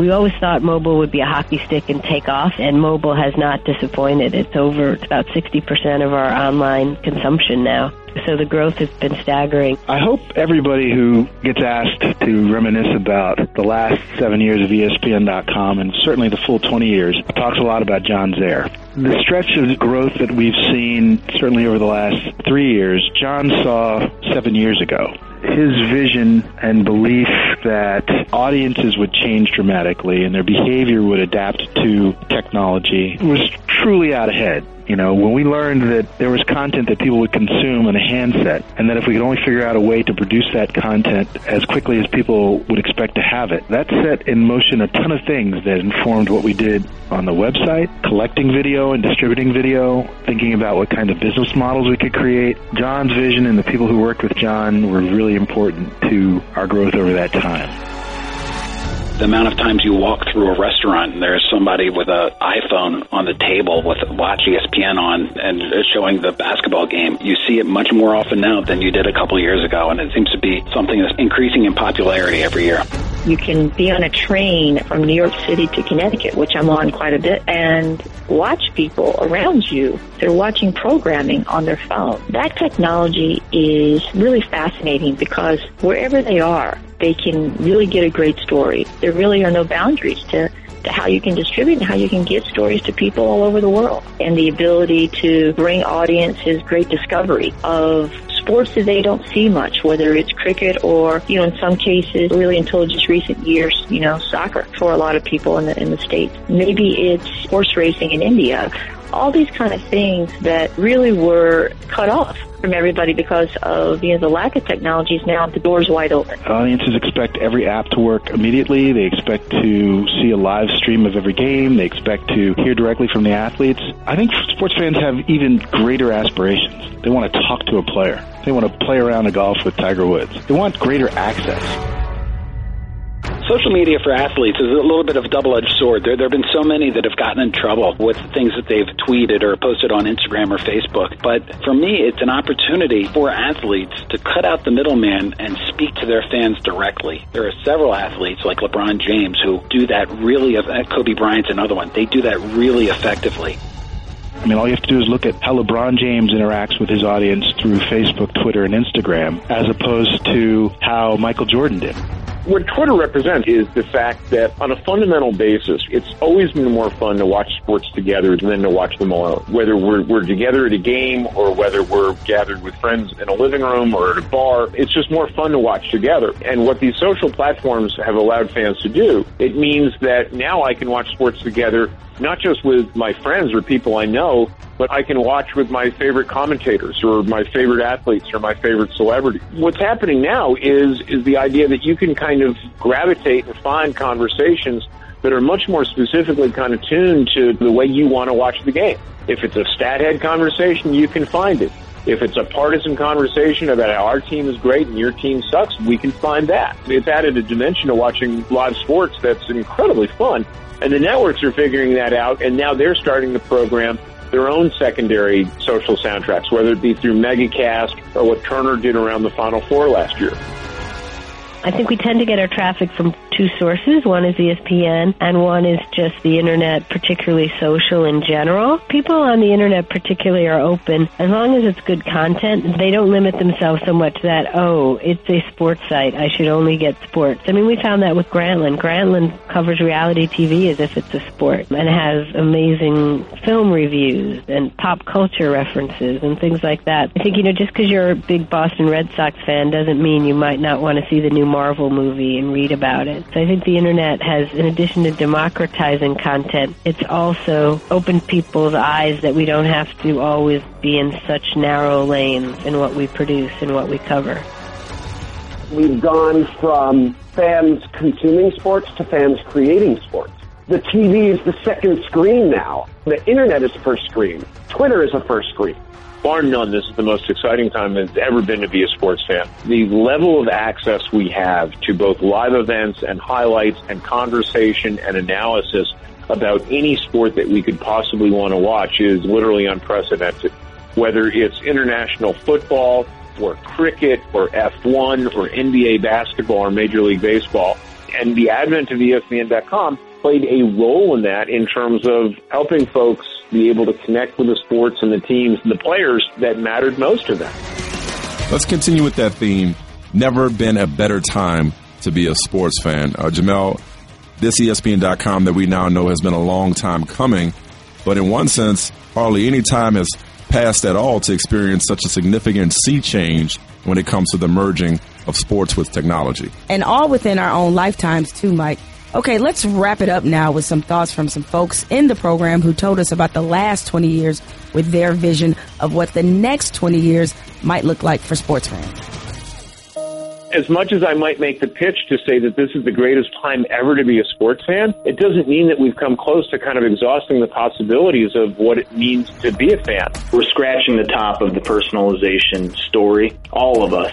We always thought mobile would be a hockey stick and take off, and mobile has not disappointed. It's over, it's about 60% of our online consumption now. So the growth has been staggering. I hope everybody who gets asked to reminisce about the last seven years of ESPN.com and certainly the full 20 years talks a lot about John Zehr. The stretch of growth that we've seen certainly over the last three years, John saw seven years ago his vision and belief that audiences would change dramatically and their behavior would adapt to technology was truly out ahead. You know, when we learned that there was content that people would consume on a handset, and that if we could only figure out a way to produce that content as quickly as people would expect to have it, that set in motion a ton of things that informed what we did on the website, collecting video and distributing video, thinking about what kind of business models we could create. John's vision and the people who worked with John were really important to our growth over that time the amount of times you walk through a restaurant and there's somebody with an iPhone on the table with Watch ESPN on and showing the basketball game, you see it much more often now than you did a couple years ago, and it seems to be something that's increasing in popularity every year. You can be on a train from New York City to Connecticut, which I'm on quite a bit, and watch people around you. They're watching programming on their phone. That technology is really fascinating because wherever they are, they can really get a great story. There really are no boundaries to, to how you can distribute and how you can get stories to people all over the world. And the ability to bring audiences great discovery of sports that they don't see much, whether it's cricket or, you know, in some cases, really until just recent years, you know, soccer for a lot of people in the, in the States. Maybe it's horse racing in India all these kind of things that really were cut off from everybody because of you know the lack of technologies. Now the door's wide open. Audiences expect every app to work immediately. They expect to see a live stream of every game. They expect to hear directly from the athletes. I think sports fans have even greater aspirations. They want to talk to a player. They want to play around a golf with Tiger Woods. They want greater access social media for athletes is a little bit of a double-edged sword. There, there have been so many that have gotten in trouble with the things that they've tweeted or posted on Instagram or Facebook. But for me, it's an opportunity for athletes to cut out the middleman and speak to their fans directly. There are several athletes like LeBron James who do that really. Uh, Kobe Bryant's another one. They do that really effectively. I mean, all you have to do is look at how LeBron James interacts with his audience through Facebook, Twitter, and Instagram, as opposed to how Michael Jordan did. What Twitter represents is the fact that on a fundamental basis, it's always been more fun to watch sports together than to watch them alone. Whether we're, we're together at a game or whether we're gathered with friends in a living room or at a bar, it's just more fun to watch together. And what these social platforms have allowed fans to do, it means that now I can watch sports together not just with my friends or people I know, but I can watch with my favorite commentators or my favorite athletes or my favorite celebrities. What's happening now is is the idea that you can kind of gravitate and find conversations that are much more specifically kind of tuned to the way you want to watch the game. If it's a stat head conversation, you can find it. If it's a partisan conversation about how our team is great and your team sucks, we can find that. It's added a dimension to watching live sports that's incredibly fun. And the networks are figuring that out, and now they're starting to program their own secondary social soundtracks, whether it be through Megacast or what Turner did around the Final Four last year. I think we tend to get our traffic from two sources. One is ESPN and one is just the internet, particularly social in general. People on the internet particularly are open as long as it's good content. They don't limit themselves so much that, oh, it's a sports site. I should only get sports. I mean, we found that with Grantland. Grantland covers reality TV as if it's a sport and has amazing film reviews and pop culture references and things like that. I think, you know, just because you're a big Boston Red Sox fan doesn't mean you might not want to see the new Marvel movie and read about it. So I think the internet has, in addition to democratizing content, it's also opened people's eyes that we don't have to always be in such narrow lanes in what we produce and what we cover. We've gone from fans consuming sports to fans creating sports. The TV is the second screen now. The internet is the first screen. Twitter is the first screen bar none, this is the most exciting time it's ever been to be a sports fan. The level of access we have to both live events and highlights and conversation and analysis about any sport that we could possibly want to watch is literally unprecedented. Whether it's international football or cricket or F1 or NBA basketball or Major League Baseball. And the advent of ESPN.com played a role in that in terms of helping folks be able to connect with the sports and the teams and the players that mattered most to them. Let's continue with that theme. Never been a better time to be a sports fan. Uh, Jemele, this ESPN.com that we now know has been a long time coming, but in one sense, hardly any time has passed at all to experience such a significant sea change when it comes to the merging of sports with technology. And all within our own lifetimes, too, Mike. Okay, let's wrap it up now with some thoughts from some folks in the program who told us about the last 20 years with their vision of what the next 20 years might look like for sports fans. As much as I might make the pitch to say that this is the greatest time ever to be a sports fan, it doesn't mean that we've come close to kind of exhausting the possibilities of what it means to be a fan. We're scratching the top of the personalization story, all of us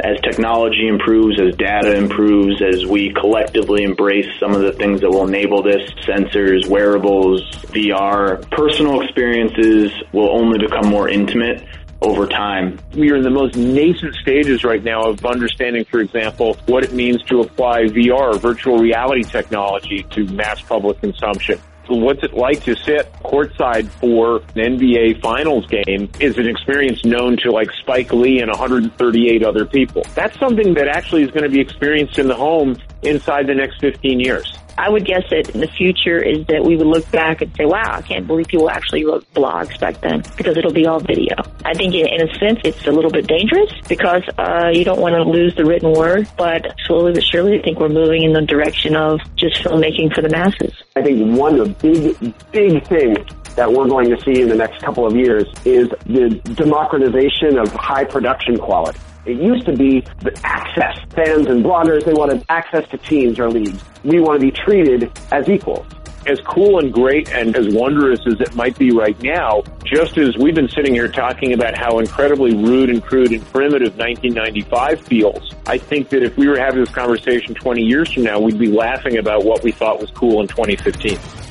as technology improves, as data improves, as we collectively embrace some of the things that will enable this, sensors, wearables, VR, personal experiences will only become more intimate over time. We are in the most nascent stages right now of understanding, for example, what it means to apply VR, virtual reality technology to mass public consumption what's it like to sit courtside for an NBA finals game is an experience known to like Spike Lee and 138 other people. That's something that actually is going to be experienced in the home inside the next 15 years. I would guess that in the future is that we would look back and say, wow, I can't believe people actually wrote blogs back then because it'll be all video. I think in, in a sense it's a little bit dangerous because uh, you don't want to lose the written word, but slowly but surely I think we're moving in the direction of just filmmaking for the masses. I think one of the big, big things that we're going to see in the next couple of years is the democratization of high production quality. It used to be the access. Fans and bloggers, they wanted access to teams or leagues. We want to be treated as equals as cool and great and as wondrous as it might be right now, just as we've been sitting here talking about how incredibly rude and crude and primitive 1995 feels, I think that if we were having this conversation 20 years from now, we'd be laughing about what we thought was cool in 2015.